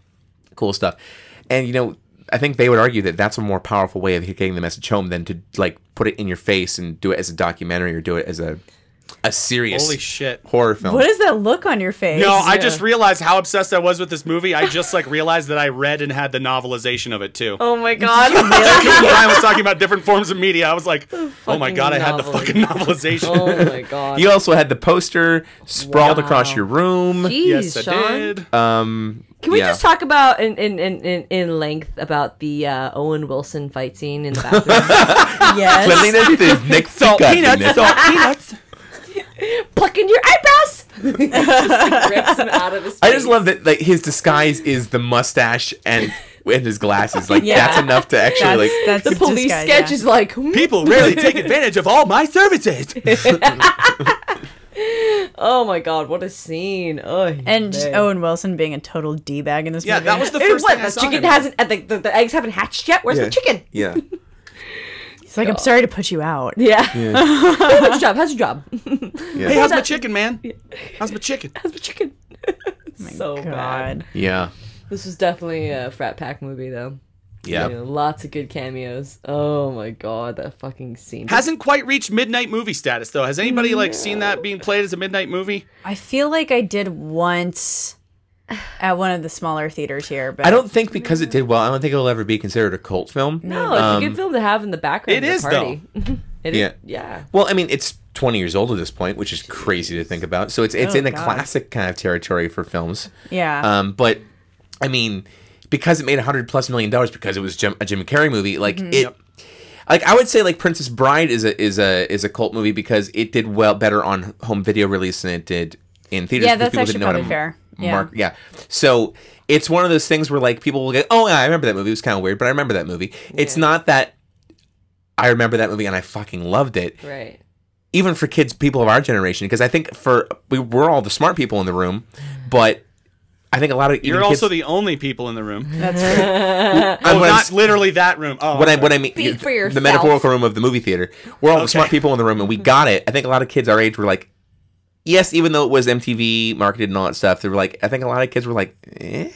cool stuff. And you know I think they would argue that that's a more powerful way of getting the message home than to like put it in your face and do it as a documentary or do it as a a serious Holy shit. horror film. What is that look on your face? No, I just realized how obsessed I was with this movie. I just like realized that I read and had the novelization of it too. Oh my god. *laughs* I was talking about different forms of media. I was like, oh my fucking god, I had the novel. fucking novelization. oh my god. You also had the poster sprawled across your room. Jeez, yes, I Sean. did. Um, Can we yeah. just talk about in in, in, in, in length about the uh, Owen Wilson fight scene in the bathroom? *laughs* yes. Cleanliness is next to godliness. peanuts. Plucking your eyebrows. *laughs* *laughs* just like, rips him out of his. I just love that like his disguise is the mustache and and his glasses. Like Yeah. that's enough to actually That's, like that's the police disguise, sketch yeah. is like hmm? People rarely take advantage of all my services. *laughs* Oh my god, what a scene! Oh, And just man. Owen Wilson being a total d bag in this Yeah, movie. that was the Hey, first what? thing I The saw. chicken him hasn't. Uh, the, the, the eggs haven't hatched yet. Where's Yeah. the chicken? yeah. He's like, I'm sorry to put you out. Yeah. How's *laughs* your job? How's your job? Yeah. Hey, how's my chicken, man? How's my chicken? *laughs* How's my chicken? Oh so bad. God. Yeah. This was definitely a frat pack movie, though. Yeah. You know, lots of good cameos. Oh my god, that fucking scene. Hasn't quite reached midnight movie status though. Has anybody like seen that being played as a midnight movie? I feel like I did once at one of the smaller theaters here, but I don't think because it did well, I don't think it'll ever be considered a cult film. no, it's a Um, good film to have in the background. it of the is, party. *laughs* It is- Yeah. yeah. Well, I mean, it's 20 years old at this point, which is crazy to think about. So it's it's Oh, in the God. classic kind of territory for films. Yeah. Um, but I mean, because it made 100 plus million dollars because it was Jim, a Jim Carrey movie, like Mm-hmm. it like I would say like Princess Bride is a is a is a cult movie because it did well better on home video release than it did in theaters. Yeah, that's actually didn't know probably fair. Yeah. Mark, yeah. So it's one of those things where like people will get, oh yeah, I remember that movie. It was kind of weird, but I remember that movie. It's not that I remember that movie and I fucking loved it Right. even for kids, people of our generation, because I think for we we're all the smart people in the room, but I think a lot of even You're kids, also the only people in the room. That's *laughs* true. I'm- Oh, what I'm not literally that room. Oh, what I what I mean Speak for the metaphorical room of the movie theater. We're all the smart people in the room, and we got it. I think a lot of kids our age were like, yes, even though it was MTV marketed and all that stuff, they were like, I think a lot of kids were like, eh,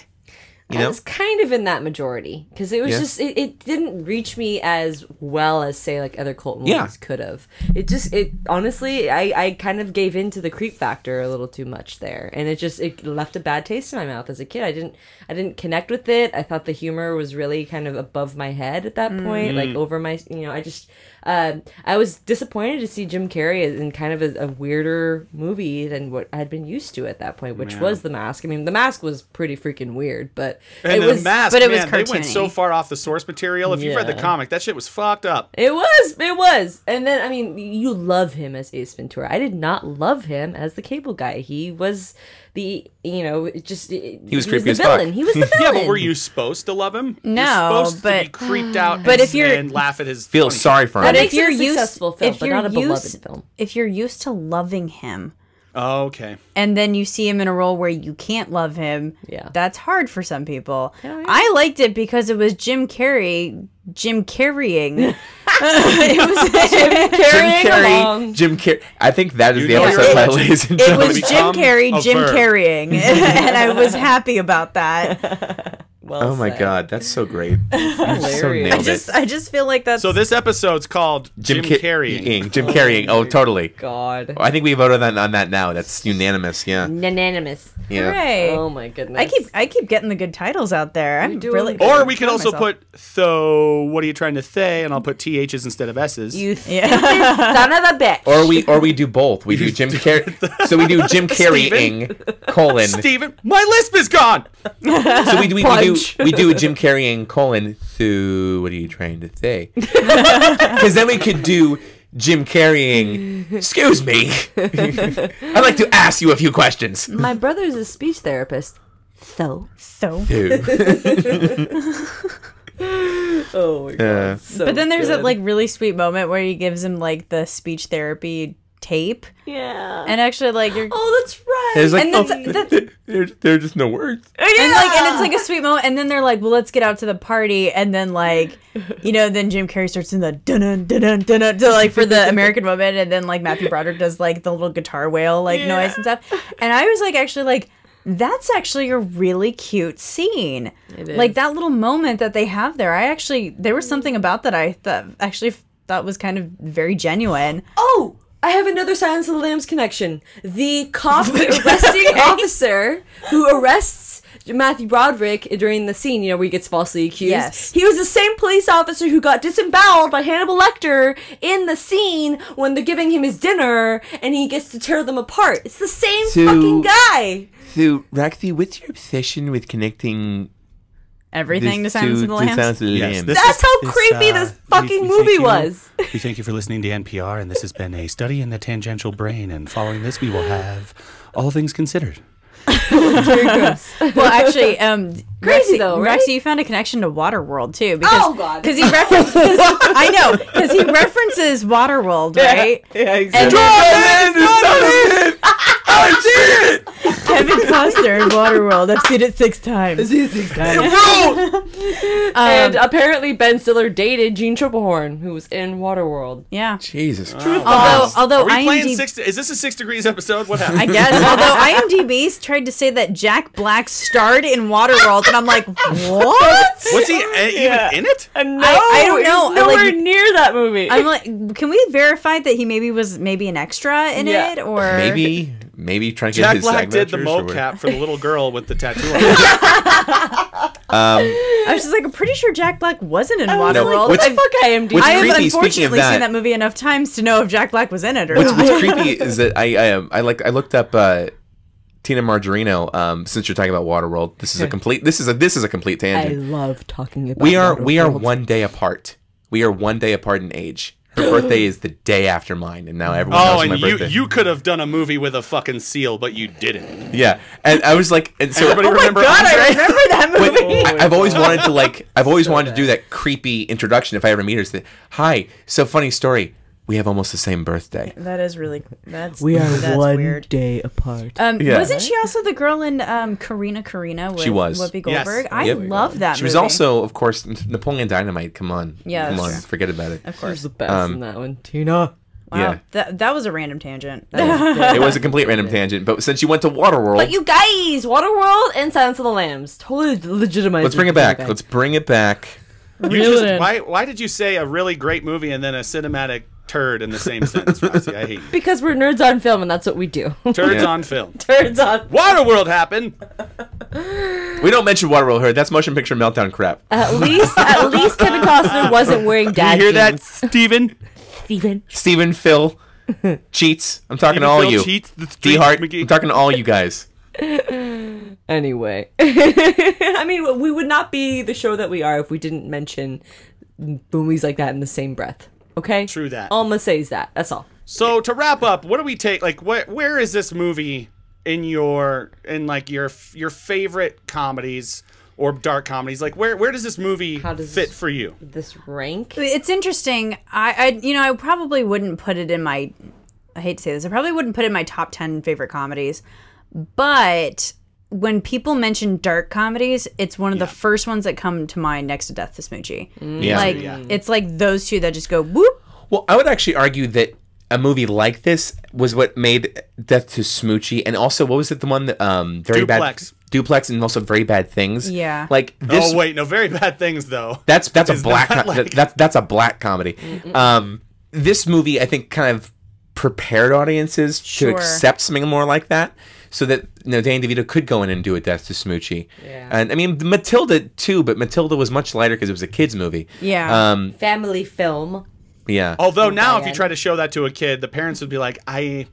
you I was kind of in that majority because it was Yeah. just it, it didn't reach me as well as say like other cult movies Yeah. could have. It just it honestly I I kind of gave in to the creep factor a little too much there, and it just it left a bad taste in my mouth as a kid. I didn't I didn't connect with it. I thought the humor was really kind of above my head at that point, like over my you know I just. Um, I was disappointed to see Jim Carrey in kind of a, a weirder movie than what I had been used to at that point, which was The Mask. I mean, The Mask was pretty freaking weird, but And it the was mask, but it was man, they went so far off the source material. If you've read the comic, that shit was fucked up. It was, it was, and then I mean, you love him as Ace Ventura. I did not love him as the Cable Guy. He was the, you know, just he was creepy the as fuck. villain. He was the villain. *laughs* Yeah, but were you supposed to love him? No, you're supposed to be but- creeped out. *sighs* but and, if you're- and laugh at his feel funny sorry for That him. makes it a successful film, but not a beloved film. if you're used to loving him, Oh, okay. and then you see him in a role where you can't love him, Yeah. that's hard for some people. Yeah, yeah. I liked it because it was Jim Carrey, Jim carrying. *laughs* *laughs* it was Jim Carrying Carrey, along. Jim Carrey. I think that is You the know episode you're title, ladies and it was Jim Carrey, Jim verb. carrying, *laughs* and I was happy about that. Well Oh my said. god, that's so great. *laughs* So nailed I just, it. I just feel like that's So this episode's called Jim, Ca- Carrey. Jim carrying. Oh, oh, totally. God, I think we voted on, on that now. That's unanimous. Yeah. unanimous. Yeah. Hooray. Oh my goodness. I keep, I keep getting the good titles out there. I'm doing really, good. Or we could also myself. put so. What are you trying to say? And I'll put ths instead of s's. you Yeah. *laughs* son of a bitch. Or we or we do both. We do Jim Carrey. *laughs* so we do Jim carrying colon. Steven, my lisp is gone. So we do we, we do Punch. *laughs* we do a Jim carrying colon. So what are you trying to say? *laughs* Because then we could do Jim carrying. Excuse me. *laughs* I'd like to ask you a few questions. my brother's a speech therapist. So. so. Oh my god. Yeah. So But then there's good. that like really sweet moment where he gives him like the speech therapy tape, yeah. and actually like you're. oh, that's right. There's like And oh, that's- that's- *laughs* there, there are just no words. *laughs* And like, and it's like a sweet moment, and then they're like, "Well, let's get out to the party," and then like, you know, then Jim Carrey starts in the dun dun dun dun dun dun to like for the American woman, and then like Matthew Broderick does like the little guitar whale like noise and stuff, and I was like actually like, that's actually a really cute scene. It Like that little moment that they have there. I actually there was something about that I thought actually thought was kind of very genuine. Oh, I have another Silence of the Lambs connection. The cop *laughs* arresting officer who arrests Matthew Broderick during the scene, you know, where he gets falsely accused. Yes. He was the same police officer who got disemboweled by Hannibal Lecter in the scene when they're giving him his dinner and he gets to tear them apart. It's the same So- fucking guy. So, Roxy, what's your obsession with connecting Everything to Silence of the Lambs. Silence of the Yes, Lambs? this That's is- how this, creepy uh, this fucking we movie thank you- was. We thank you for listening to NPR, and this has been a study in the tangential brain. And following this, we will have all things considered. *laughs* Well, actually, um, Crazy Rexy, though, right? Rexy, you found a connection to Waterworld too, because Oh, God. because he references. *laughs* I know because he references Waterworld, right? yeah, exactly. And then *laughs* Kevin Costner in Waterworld. I've seen it six times. Six times. Whoa! *laughs* and apparently Ben Stiller dated Jeanne Tripplehorn, who was in Waterworld. Yeah. Jesus. Although, although Are we playing six? Is this a six degrees episode? What happened? *laughs* I guess. Although IMDb's tried to say that Jack Black starred in Waterworld, and I'm like, what? Was he uh, even in it? No, I don't know. I, Nowhere like- near that movie. I'm like, can we verify that he maybe was maybe an extra in Yeah. it, or Maybe, maybe trying to get Jack his Black did the SAG vouchers mocap for the little girl with the tattoo. on *laughs* her. I was just like, I'm pretty sure Jack Black wasn't in was like, Waterworld. what's- I've- fuck IMDb. what's I have creepy, unfortunately that- seen that movie enough times to know if Jack Black was in it or What's, not. what's creepy *laughs* is that I I, um, I like I looked up uh, Tina Majorino. Um, since you're talking about Waterworld, this is a complete. This is a this is a complete tangent. I tangent. love talking about. we are we are one day apart. We are one day apart in age. Her birthday is the day after mine, and now everyone Oh, knows my birthday. Oh, and you birthday. you could have done a movie with a fucking seal, but you didn't. yeah, and I was like, and so *laughs* oh Everybody remember My God, Andre? I remember that movie. When- I, I've always wanted to like *laughs* I've always wanted to do that creepy introduction if I ever meet her. Say, Hi, so funny story. We have almost the same birthday. That is really that's We are that's one weird. day apart. Um, Yeah. Wasn't she also the girl in um, Corrina Corrina with She was. Whoopi Yes. Goldberg? I Yep. love that She was also, of course, Napoleon Dynamite. Come on, Yeah, come on, true. forget about it. of Who's course. the best Um, in that one? Tina. Wow, Yeah. that, that was a random tangent. *laughs* It was a complete random tangent, but since you went to Waterworld, But you guys, Waterworld and Silence of the Lambs, totally legitimized. let's bring it back. Let's bring it back. You just- why why did you say a really great movie and then a cinematic turd in the same sentence, Roxy? I hate you. because we're nerds on film, and that's what we do. turds Yeah. on film. *laughs* nerds on. Waterworld happened. We don't mention Waterworld here. That's motion picture meltdown crap. At least, at least Kevin Costner wasn't wearing dad you hear that, jeans. Steven? Steven. Steven, Phil, cheats. I'm talking to all Phil you. Cheats, the D Street Hart. McGee. I'm talking to all you guys. Anyway, I mean, we would not be the show that we are if we didn't mention movies like that in the same breath. Okay. True that. All I'm gonna say is that. That's all. So to wrap up, what do we take? Like, where where is this movie in your in like your your favorite comedies or dark comedies? Like, where where does this movie How does- fit for you? This rank. It's interesting. I, I, you know, I probably wouldn't put it in my. I hate to say this. I probably wouldn't put it in my top ten favorite comedies, but when people mention dark comedies, it's one of the first ones that come to mind next to Death to Smoochy. Yeah. Like Yeah. it's like those two that just go whoop. Well, I would actually argue that a movie like this was what made Death to Smoochy, and also what was it? The one that um very Duplex. bad Duplex, and also very bad things. Yeah. like this. oh wait, no, very bad things though. That's that's a black not co- like- that's that's a black comedy. Um, this movie I think kind of prepared audiences Sure. to accept something more like that, so that you know Danny DeVito could go in and do a Death to Smoochy. Yeah. And I mean Matilda too, but Matilda was much lighter because it was a kids movie. Yeah. Um. Family film. Yeah. Although now, if you try to show that to a kid, the parents would be like, I.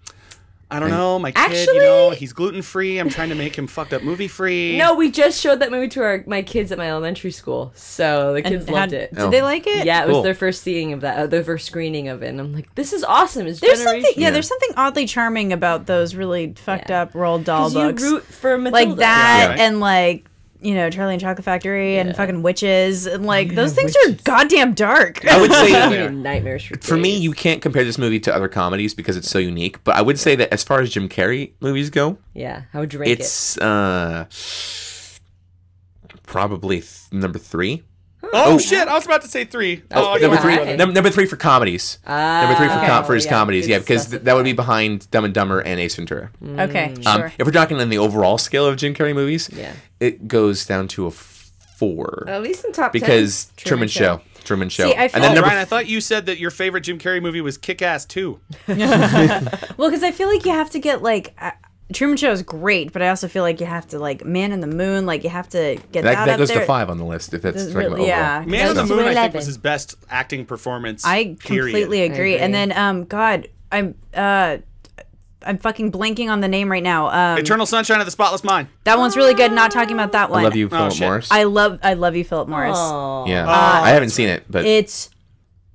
I don't know, my kid, you know, he's gluten free. I'm trying to make him fucked up movie free. *laughs* No, we just showed that movie to our my kids at my elementary school, so the kids And loved had- it. Did they like it? Yeah, it was their first seeing of that, uh, their first screening of it, and I'm like, this is awesome. It's There's something, yeah, Yeah. There's something oddly charming about those really fucked Yeah. up Roald Dahl you root for Matilda. like that, Yeah. and like you know Charlie and Chocolate Factory and fucking witches, and like those things witches. are goddamn dark. I would say *laughs* Give nightmares for, for me, you can't compare this movie to other comedies because it's so unique. But I would say that as far as Jim Carrey movies go, yeah. How would you rank it it's uh probably th- number three. Oh, shit! I was about to say three. Oh, you number were three. right. Number, number three for comedies. number three for, com- for his yeah, comedies. Yeah, because th- that would be behind Dumb and Dumber and Ace Ventura. Okay, Um, sure. if we're talking on the overall scale of Jim Carrey movies, Yeah. it goes down to a four At least in top 10. because Truman, Show. Truman Show. See, I feel- and then Oh, number Ryan, I thought you said that your favorite Jim Carrey movie was Kick Ass 2. *laughs* Well, because I feel like you have to get like uh, Truman Show is great, but I also feel like you have to like Man in the Moon, like you have to get that, that, that up goes there. to five on the list if that's Does talking really- about yeah. overall. Man in the Goes to Moon, I think, was his best acting performance. I completely agree. agree. And then, um, God, I'm uh, I'm fucking blanking on the name right now. Um, Eternal Sunshine of the Spotless Mind. that one's really good. Not talking about that one. I love you, Philip shit. Morris. I love, I love you, Philip Morris. yeah, I haven't seen it, but It's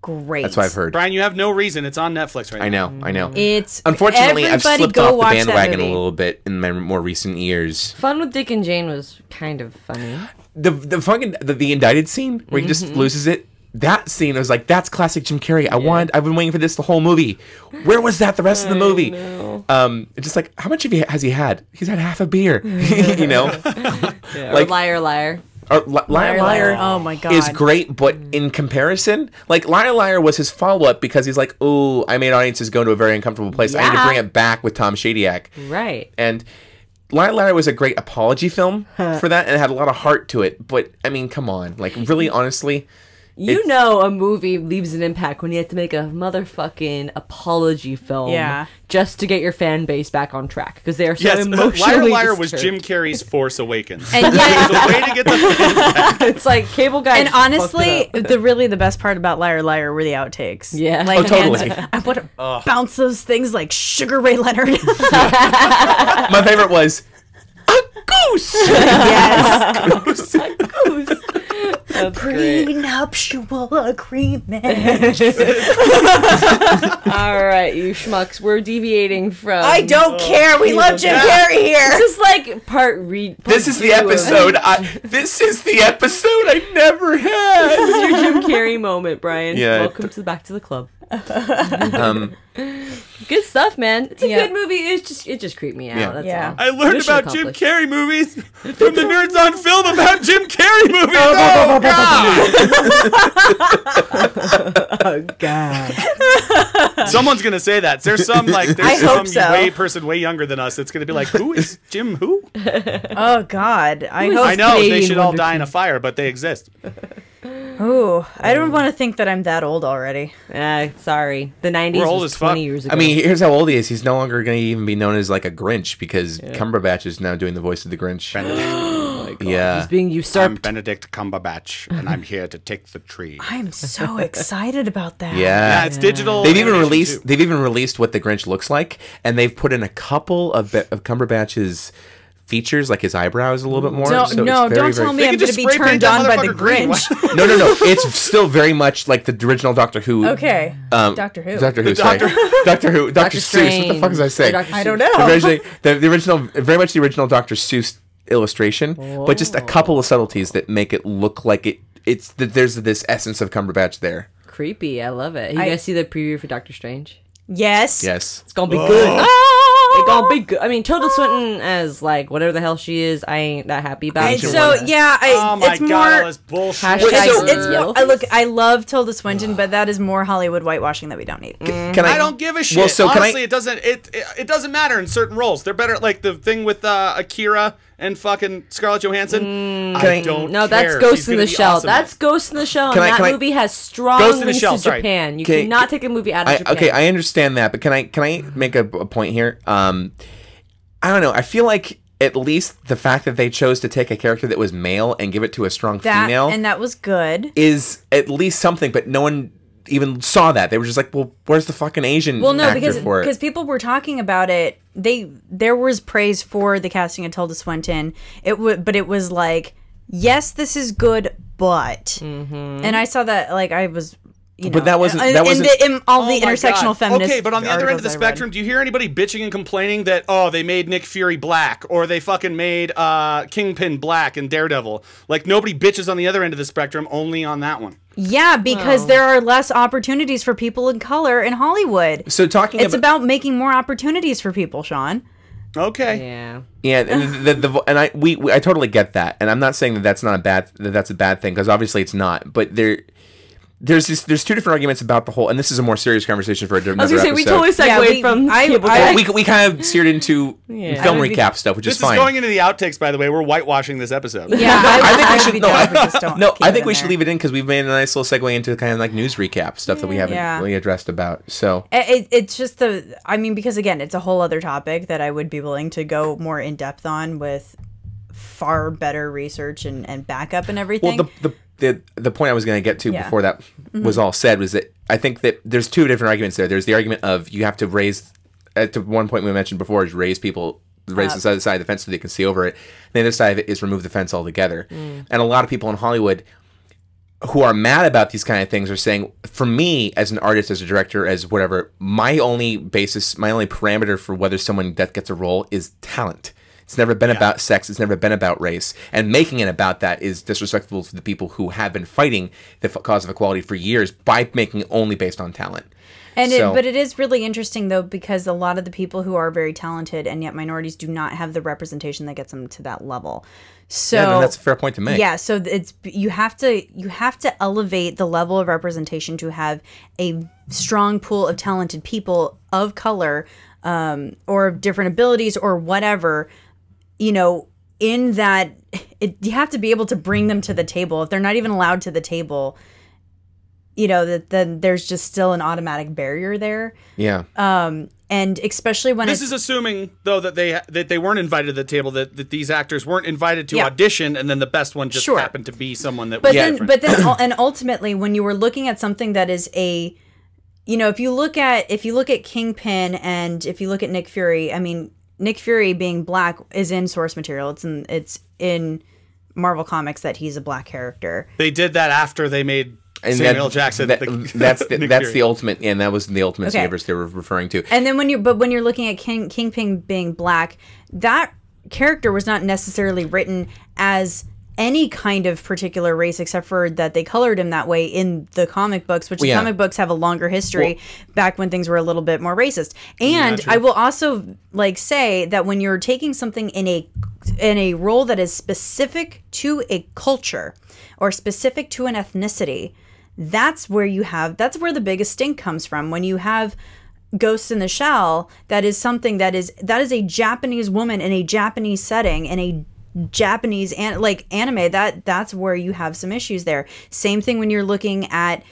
great. that's what I've heard. Brian, you have no reason. It's on Netflix right I now. I know, I know. It's Unfortunately, I've slipped off the bandwagon a little bit in my more recent years. Fun with Dick and Jane was kind of funny. The the fucking the, the indicted scene where he just Mm-hmm. loses it. That scene I was like, that's classic Jim Carrey. I want. I've been waiting for this the whole movie. Where was that the rest of the movie? Um, just like, how much of he has he had? He's had half a beer. *laughs* you know, *laughs* Like, liar, liar. Or Liar Liar, Liar. Oh my god. is great, but hmm. in comparison, like Liar Liar was his follow up because he's like, oh, I made audiences go into a very uncomfortable place. I need to Yeah. bring it back with Tom Shadyac. Right. And Liar Liar was a great apology film for that, and it had a lot of heart to it. But I mean, come on, like really, *laughs* honestly, You It's- know a movie leaves an impact when you have to make a motherfucking apology film Yeah. just to get your fan base back on track because they are so Yes, *laughs* emotionally Liar Liar was. Jim Carrey's Force Awakens. And it yet, was a way to get the *laughs* it's like cable guy and honestly, it up. the really the best part about Liar Liar were the outtakes. Yeah. like Oh, totally. and I *laughs* would bounce those things like Sugar Ray Leonard. my favorite was a goose. yes, That's great. prenuptial agreement. *laughs* All right, you schmucks, we're deviating from. I don't oh, care. We love Jim Carrey here. This is like part read. this is the episode. I, this is the episode I never had. This is your Jim Carrey moment, Brian. Yeah. Welcome to the back to the club. Um, Good stuff, man. It's a Yeah. good movie. It's just it just creeped me out. Yeah. That's Yeah. all. I learned Mission about Jim. Carrey movies *laughs* from the Nerds on Film about Jim Carrey movies. *laughs* Oh, God! Oh God. *laughs* Someone's gonna say that. There's some like there's hope some so. way person way younger than us that's gonna be like, who is Jim? Who? Oh God, I is hope. I know they should all die in a fire, but they exist. Ooh, I don't want to think that I'm that old already. Uh, sorry. The '90s We're old was as fuck. 20 years ago. I mean, here's how old he is. He's no longer going to even be known as like a Grinch because Cumberbatch is now doing the voice of the Grinch. *gasps* yeah. he's being I'm usurped. Benedict Cumberbatch, and I'm here to take the tree. *laughs* I'm so excited about that. Yeah. Yeah, it's digital. They've even animation, released. too. They've even released what the Grinch looks like, and they've put in a couple of, Be- of Cumberbatch's features, like his eyebrows, a little bit more. Don't, so no, very, don't very- tell me I'm going to be turned on by the. Grinch. *laughs* No, no, no. *laughs* It's still very much like the original Doctor Who. okay, Um, Doctor Who. Doctor Who. Sorry. Doctor- *laughs* Doctor Who. Doctor Doctor Seuss. What the fuck was I saying? I don't know. the, original, the, the original, very much the original Doctor Seuss illustration, but just a couple of subtleties that make it look like it. It's that there's this essence of Cumberbatch there. Creepy. I love it. You I- guys see the preview for Doctor Strange? Yes. Yes. It's gonna be good. It's *gasps* gonna be. I mean, Tilda Swinton as like whatever the hell she is, I ain't that happy about. And it. so yeah, I, Oh my it's god, more. all this bullshit. Hashtag so- it's more, I look. I love Tilda Swinton, but that is more Hollywood whitewashing that we don't need. Can I? I don't give a shit. Well, so can I- Honestly, it doesn't. It, it it doesn't matter in certain roles. They're better. Like the thing with uh, Akira and fucking Scarlett Johansson. Can I I- don't. No, that's. Ghost She's in the Shell. awesome. That's Ghost in the Shell, Can I- and that I- movie has strong Ghost in the links Shell, to sorry. Japan. You Okay, cannot can- take a movie out of I, Japan. okay, I understand that, but can I can I make a, a point here? Um, I don't know. I feel like at least the fact that they chose to take a character that was male and give it to a strong That female and that was good. is at least something. But no one even saw that. They were just like, "Well, where's the fucking Asian Well, no, actor because because people were talking about it. They there was praise for the casting of Tilda Swinton. It would, but it was like, yes, this is good, but, and I saw that like I was. You know, But that wasn't- that in wasn't- the, in all Oh the intersectional God. feminist. Okay, but on the other end of the articles I read. spectrum, do you hear anybody bitching and complaining that oh they made Nick Fury black or they fucking made uh, Kingpin black and Daredevil? Like nobody bitches on the other end of the spectrum, only on that one. Yeah, because there are less opportunities for people in color in Hollywood. so talking It's about, about making more opportunities for people, Sean. Okay. Yeah. Yeah, and the, the, the and I we, we I totally get that, and I'm not saying that that's not a bad that that's a bad thing because obviously it's not. But there, there's this, there's two different arguments about the whole, and this is a more serious conversation for a different. I was gonna say we episode. totally segued Yeah, we- from I- cable I- we we kind of steered into Yeah. film I would be- recap stuff, which is fine. This is is going into the outtakes, by the way. We're whitewashing this episode. Yeah, *laughs* I think we should no. down for just don't *laughs* no, I think we should there. leave it in because we've made a nice little segue into kind of like news recap stuff that we haven't Yeah. really addressed about. So It, it's just the i mean because again it's a whole other topic that i would be willing to go more in depth on with far better research and, and backup and everything Well, the, the the the point I was going to get to Yeah. before that was all said was that I think that there's two different arguments there. There's the argument of you have to raise, uh, to one point we mentioned before, is raise people, raise the side, side of the fence so they can see over it. The other side of it is remove the fence altogether. And a lot of people in Hollywood who are mad about these kind of things are saying, for me as an artist, as a director, as whatever, my only basis, my only parameter for whether someone that gets a role is talent. It's never been about sex. It's never been about race. And making it about that is disrespectful to the people who have been fighting the f- cause of equality for years by making it only based on talent. And So- it, but it is really interesting though because a lot of the people who are very talented and yet minorities do not have the representation that gets them to that level. So Yeah, that's a fair point to make. Yeah, so it's you have to you have to elevate the level of representation to have a strong pool of talented people of color um, or of different abilities or whatever. You know, in that it, you have to be able to bring them to the table. If they're not even allowed to the table, you know that then there's just still an automatic barrier there. Yeah. Um, and especially when This it's is assuming, though, that they that they weren't invited to the table. That, that these actors weren't invited to Yeah. audition, and then the best one just Sure. happened to be someone that but was then different. but then and ultimately when you were looking at something that is a you know if you look at if you look at kingpin and if you look at nick fury i mean nick fury being black is in source material it's in it's in marvel comics that he's a black character they did that after they made Samuel Jackson. that- the- that's *laughs* the, that's Fury. the ultimate, and that was the ultimate Okay. universe they were referring to. and then when you're but when you're looking at king kingpin being black that character was not necessarily written as any kind of particular race except for that they colored him that way in the comic books which the yeah. comic books have a longer history back when things were a little bit more racist and true. i will also like say that when you're taking something in a in a role that is specific to a culture or specific to an ethnicity that's where you have that's where the biggest stink comes from when you have Ghost in the Shell that is something that is that is a Japanese woman in a Japanese setting in a Japanese and like anime that that's where you have some issues there. Same thing when you're looking at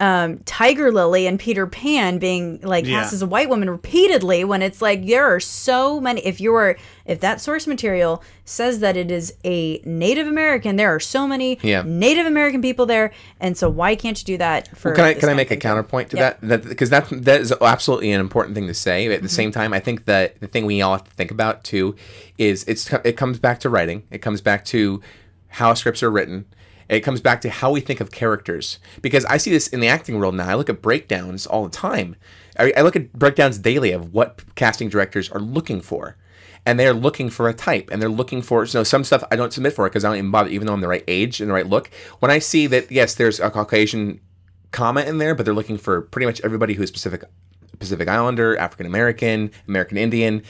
um, Tiger Lily and Peter Pan being like Yeah. cast as a white woman repeatedly when it's like there are so many if you're if that source material says that it is a Native American there are so many Yeah. Native American people there and so why can't you do that for can I can I make a thing? counterpoint to that? That because that that is absolutely an important thing to say. At the Mm-hmm. same time, I think that the thing we all have to think about too is it's it comes back to writing. It comes back to how scripts are written. It comes back to how we think of characters. Because I see this in the acting world now. I look at breakdowns all the time. I, I look at breakdowns daily of what casting directors are looking for. And they're looking for a type, and they're looking for know some stuff I don't submit for because I don't even bother, even though I'm the right age and the right look. When I see that yes, there's a Caucasian comma in there, but they're looking for pretty much everybody who's Pacific Pacific Islander, African American, American Indian.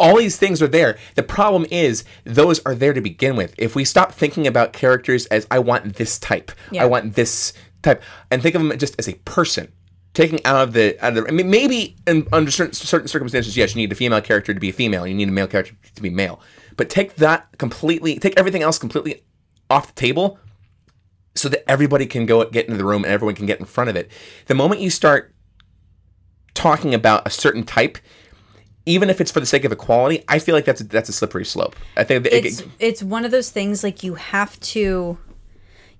All these things are there. The problem is those are there to begin with. If we stop thinking about characters as I want this type, Yeah. I want this type, and think of them just as a person, taking out of the, out of the I mean, maybe in, under certain, certain circumstances, yes, you need a female character to be a female, you need a male character to be male, but take that completely, take everything else completely off the table so that everybody can go get into the room and everyone can get in front of it. The moment you start talking about a certain type, even if it's for the sake of equality, I feel like that's a, that's a slippery slope. I think that it- it's it's one of those things like you have to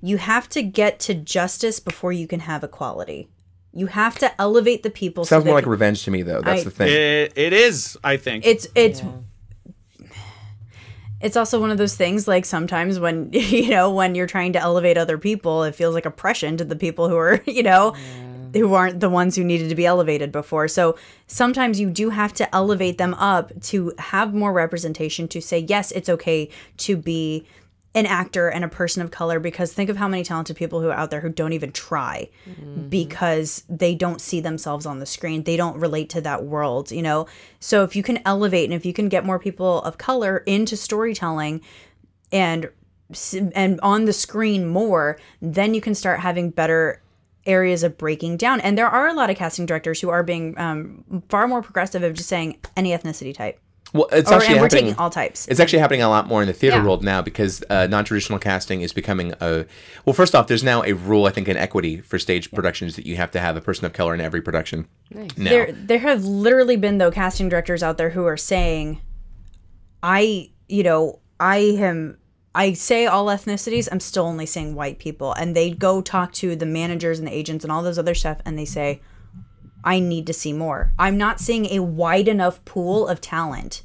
you have to get to justice before you can have equality. You have to elevate the people. sounds so more that like revenge to me, though. That's I- the thing. It, it is, I think. it's it's it's also one of those things like sometimes when *laughs* you know when you're trying to elevate other people it feels like oppression to the people who are *laughs* you know who aren't the ones who needed to be elevated before so sometimes you do have to elevate them up to have more representation to say yes it's okay to be an actor and a person of color because think of how many talented people who are out there who don't even try because they don't see themselves on the screen. They don't relate to that world, you know? So if you can elevate and if you can get more people of color into storytelling and and on the screen more, then you can start having better areas of breaking down. And there are a lot of casting directors who are being um, far more progressive of just saying any ethnicity type. Well, it's Or, actually and we're taking all types. It's actually happening a lot more in the theater Yeah. world now because uh, non-traditional casting is becoming a. Well, first off, there's now a rule I think in equity for stage productions that you have to have a person of color in every production. Now. there there have literally been though casting directors out there who are saying i you know i am i say all ethnicities i'm still only saying white people. And they go talk to the managers and the agents and all those other stuff and they say i need to see more. I'm not seeing a wide enough pool of talent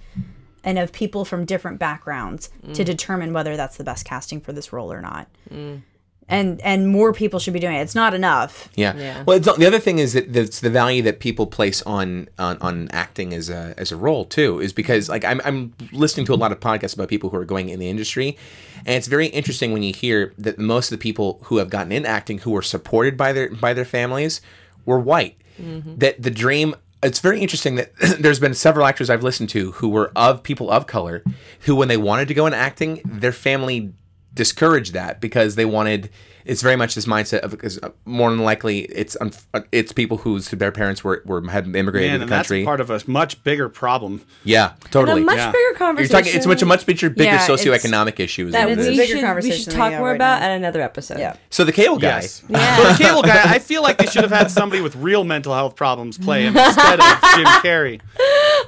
and of people from different backgrounds to mm. determine whether that's the best casting for this role or not mm. And and more people should be doing it it's not enough Yeah. Yeah. Well, it's, the other thing is that it's the value that people place on, on on acting as a as a role too is because like I'm I'm listening to a lot of podcasts about people who are going in the industry, and it's very interesting when you hear that most of the people who have gotten in acting who were supported by their by their families were white. Mm-hmm. That the dream. It's very interesting that *clears throat* there's been several actors I've listened to who were of people of color, who when they wanted to go in acting, their family discourage that because they wanted it's very much this mindset of because uh, more than likely it's un, uh, it's people whose their parents were, were had immigrated Man, to and the that's country. part of a much bigger problem. yeah, And totally. a much Yeah. bigger You're conversation. talking. It's much a much bigger, bigger Yeah, socioeconomic issue. is that what it It's a we bigger should, we should talk we more right about now. at another episode. Yeah. So the cable guy. Yes. So the cable guy, I feel like they should have had somebody with real mental health problems play him instead of Jim Carrey. *laughs*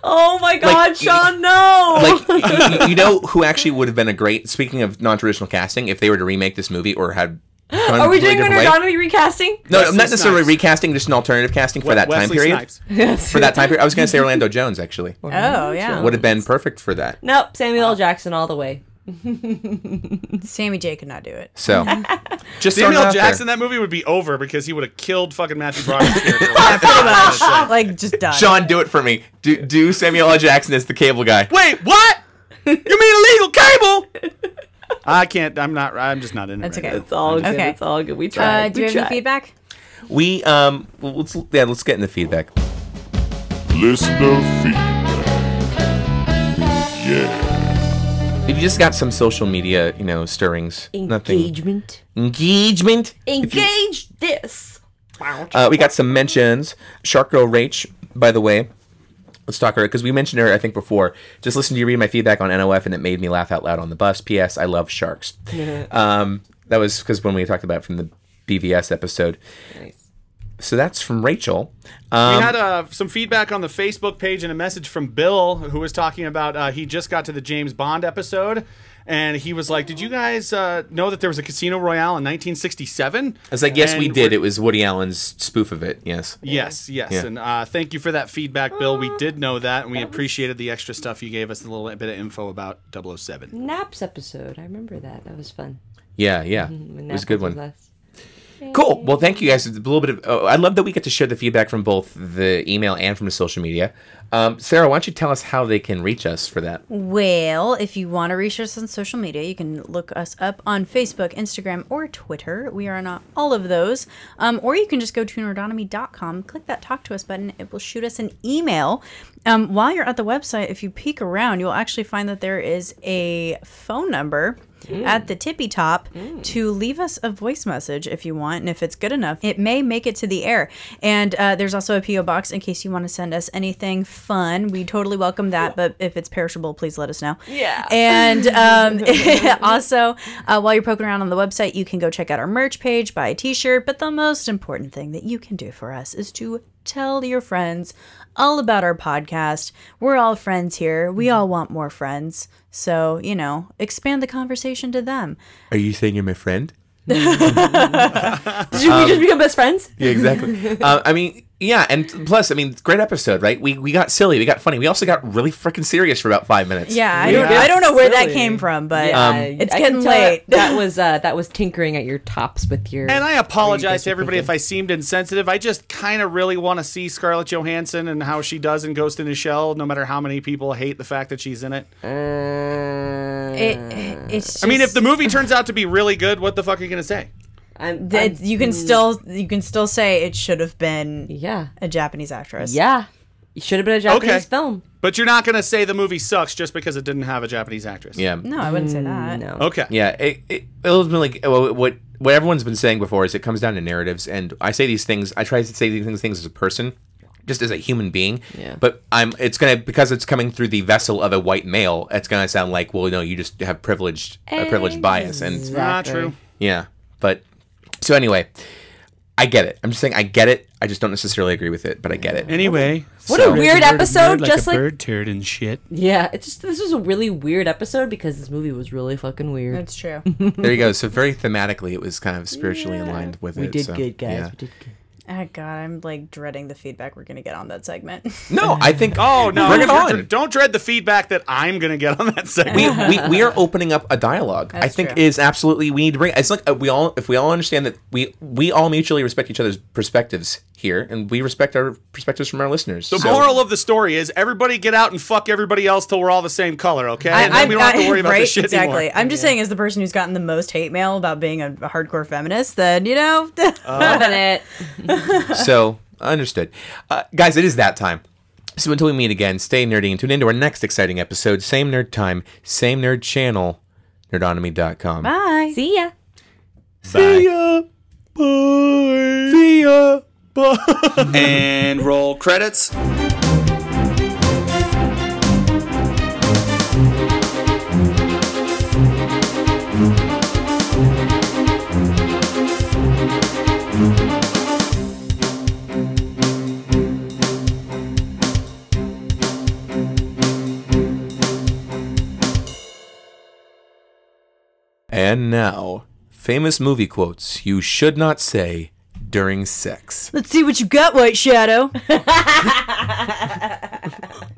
Oh my God, Like, Sean, no! like you, you- you know who actually would have been a great speaking of non-traditional casting if they were to remake this movie or had gone Are we doing an different way. Nerdonomy recasting? No, Wesley not necessarily Snipes. recasting, just an alternative casting for that time Wesley period. Snipes. *laughs* For that time period, I was going to say Orlando Jones actually *laughs* oh yeah would have been perfect for that. Nope, Samuel L. Jackson all the way. *laughs* sammy j could not do it So, just Samuel out there. Jackson, that movie would be over because he would have killed fucking Matthew Broderick's character. like just done Sean, do it for me. Do do Samuel L. Jackson as the cable guy. Wait, what? You mean illegal cable? I can't. I'm not. I'm just not in it. That's right okay. now. It's all good. Okay. It's all good. We tried. uh, do we you have any feedback We um, well, let's yeah, let's get in the feedback. Listener feedback. Yeah. If you just got some social media, you know, stirrings, nothing Engagement. engagement. Engage this. Uh, we got some mentions. Shark Girl Rach, by the way. Let's talk her because we mentioned her, I think, before. Just listen to you read my feedback on NOF, and it made me laugh out loud on the bus. P.S. I love sharks. *laughs* um, that was because when we talked about it from the BVS episode. Nice. So that's from Rachel. Um, We had uh, some feedback on the Facebook page and a message from Bill who was talking about uh, he just got to the James Bond episode and he was like, "Did you guys uh, know that there was a Casino Royale in 1967?" I was like, yes, And we did. It was Woody Allen's spoof of it. Yes. Yes, yes, Yeah. and uh, thank you for that feedback, Bill. We did know that, and we appreciated the extra stuff you gave us, a little bit of info about 007. Naps episode. I remember that. That was fun. Yeah, yeah. *laughs* It was a good one. less. Cool. Well, thank you guys. It's a little bit of. Oh, I love that we get to share the feedback from both the email and from the social media. Um, Sarah, why don't you tell us how they can reach us for that? Well, if you want to reach us on social media, you can look us up on Facebook, Instagram, or Twitter. We are on all of those. Um, or you can just go to nerdonomy.com, click that talk to us button. It will shoot us an email. Um, while you're at the website, if you peek around, you'll actually find that there is a phone number at the tippy top to leave us a voice message if you want. And if it's good enough, it may make it to the air. And uh, there's also a P.O. box in case you want to send us anything fun. We totally welcome that. But if it's perishable, please let us know. Yeah. And um, *laughs* *laughs* also, uh, while you're poking around on the website, you can go check out our merch page, buy a t shirt. But the most important thing that you can do for us is to tell your friends all about our podcast. We're all friends here. We all want more friends. So, you know, expand the conversation to them. Are you saying you're my friend? *laughs* Did we Um, just become best friends? Yeah, exactly. uh, *laughs* I mean, Yeah, and plus, I mean, great episode, right? We we got silly, we got funny, we also got really freaking serious for about five minutes. Yeah, I don't, I don't know where that came from, but Yeah, it's I getting late. *laughs* That was uh, that was tinkering at your tops with your. And I apologize to you're everybody if. I seemed insensitive. I just kind of really want to see Scarlett Johansson and how she does in Ghost in the Shell, no matter how many people hate the fact that she's in it. It, it's I mean, if the movie turns out to be really good, what the fuck are you going to say? I'm, that I'm- you can mm. still you can still say it should have been yeah, a Japanese actress. yeah. It should have been a Japanese Okay. film. But you're not going to say the movie sucks just because it didn't have a Japanese actress. Yeah. No, I wouldn't say that. Mm, no. Okay. Yeah, it, it, ultimately, uh, well, what what everyone's been saying before is it comes down to narratives, and I say these things. I try to say these things, things as a person, just as a human being. Yeah. But I'm. It's gonna because it's coming through the vessel of a white male. It's gonna sound like, well, no, you just have privileged a privileged bias, and it's Not true. yeah. But so anyway, I get it. I'm just saying I get it. I just don't necessarily agree with it, but I get it. Anyway. What a weird episode! Just like bird turd and shit. yeah, it's just this was a really weird episode because this movie was really fucking weird. That's true. there you go. So very thematically, it was kind of spiritually aligned with it. we it. did so, good, guys. We did good. Oh god, I'm like dreading the feedback we're gonna get on that segment. *laughs* No, I think. *laughs* Oh, no. bring it on. Don't dread the feedback that I'm going to get on that segment. we, we *laughs* we are opening up a dialogue. I think true. is absolutely we need to bring. It's like uh, we all if we all understand that we we all mutually respect each other's perspectives here, and we respect our perspectives from our listeners. The So- moral of the story is everybody get out and fuck everybody else till we're all the same color, okay? and then we don't have to worry about right, this shit exactly. anymore. I'm just saying, as the person who's gotten the most hate mail about being a, a hardcore feminist, then you know, *laughs* Loving it. *laughs* so understood, uh, guys. It is that time. So until we meet again, stay nerdy and tune into our next exciting episode. Same nerd time, same nerd channel. Nerdonomy.com. bye. See ya. See ya. Bye. See ya. Bye. *laughs* And roll credits. And now, famous movie quotes you should not say during sex. Let's see what you got, White Shadow. *laughs* *laughs*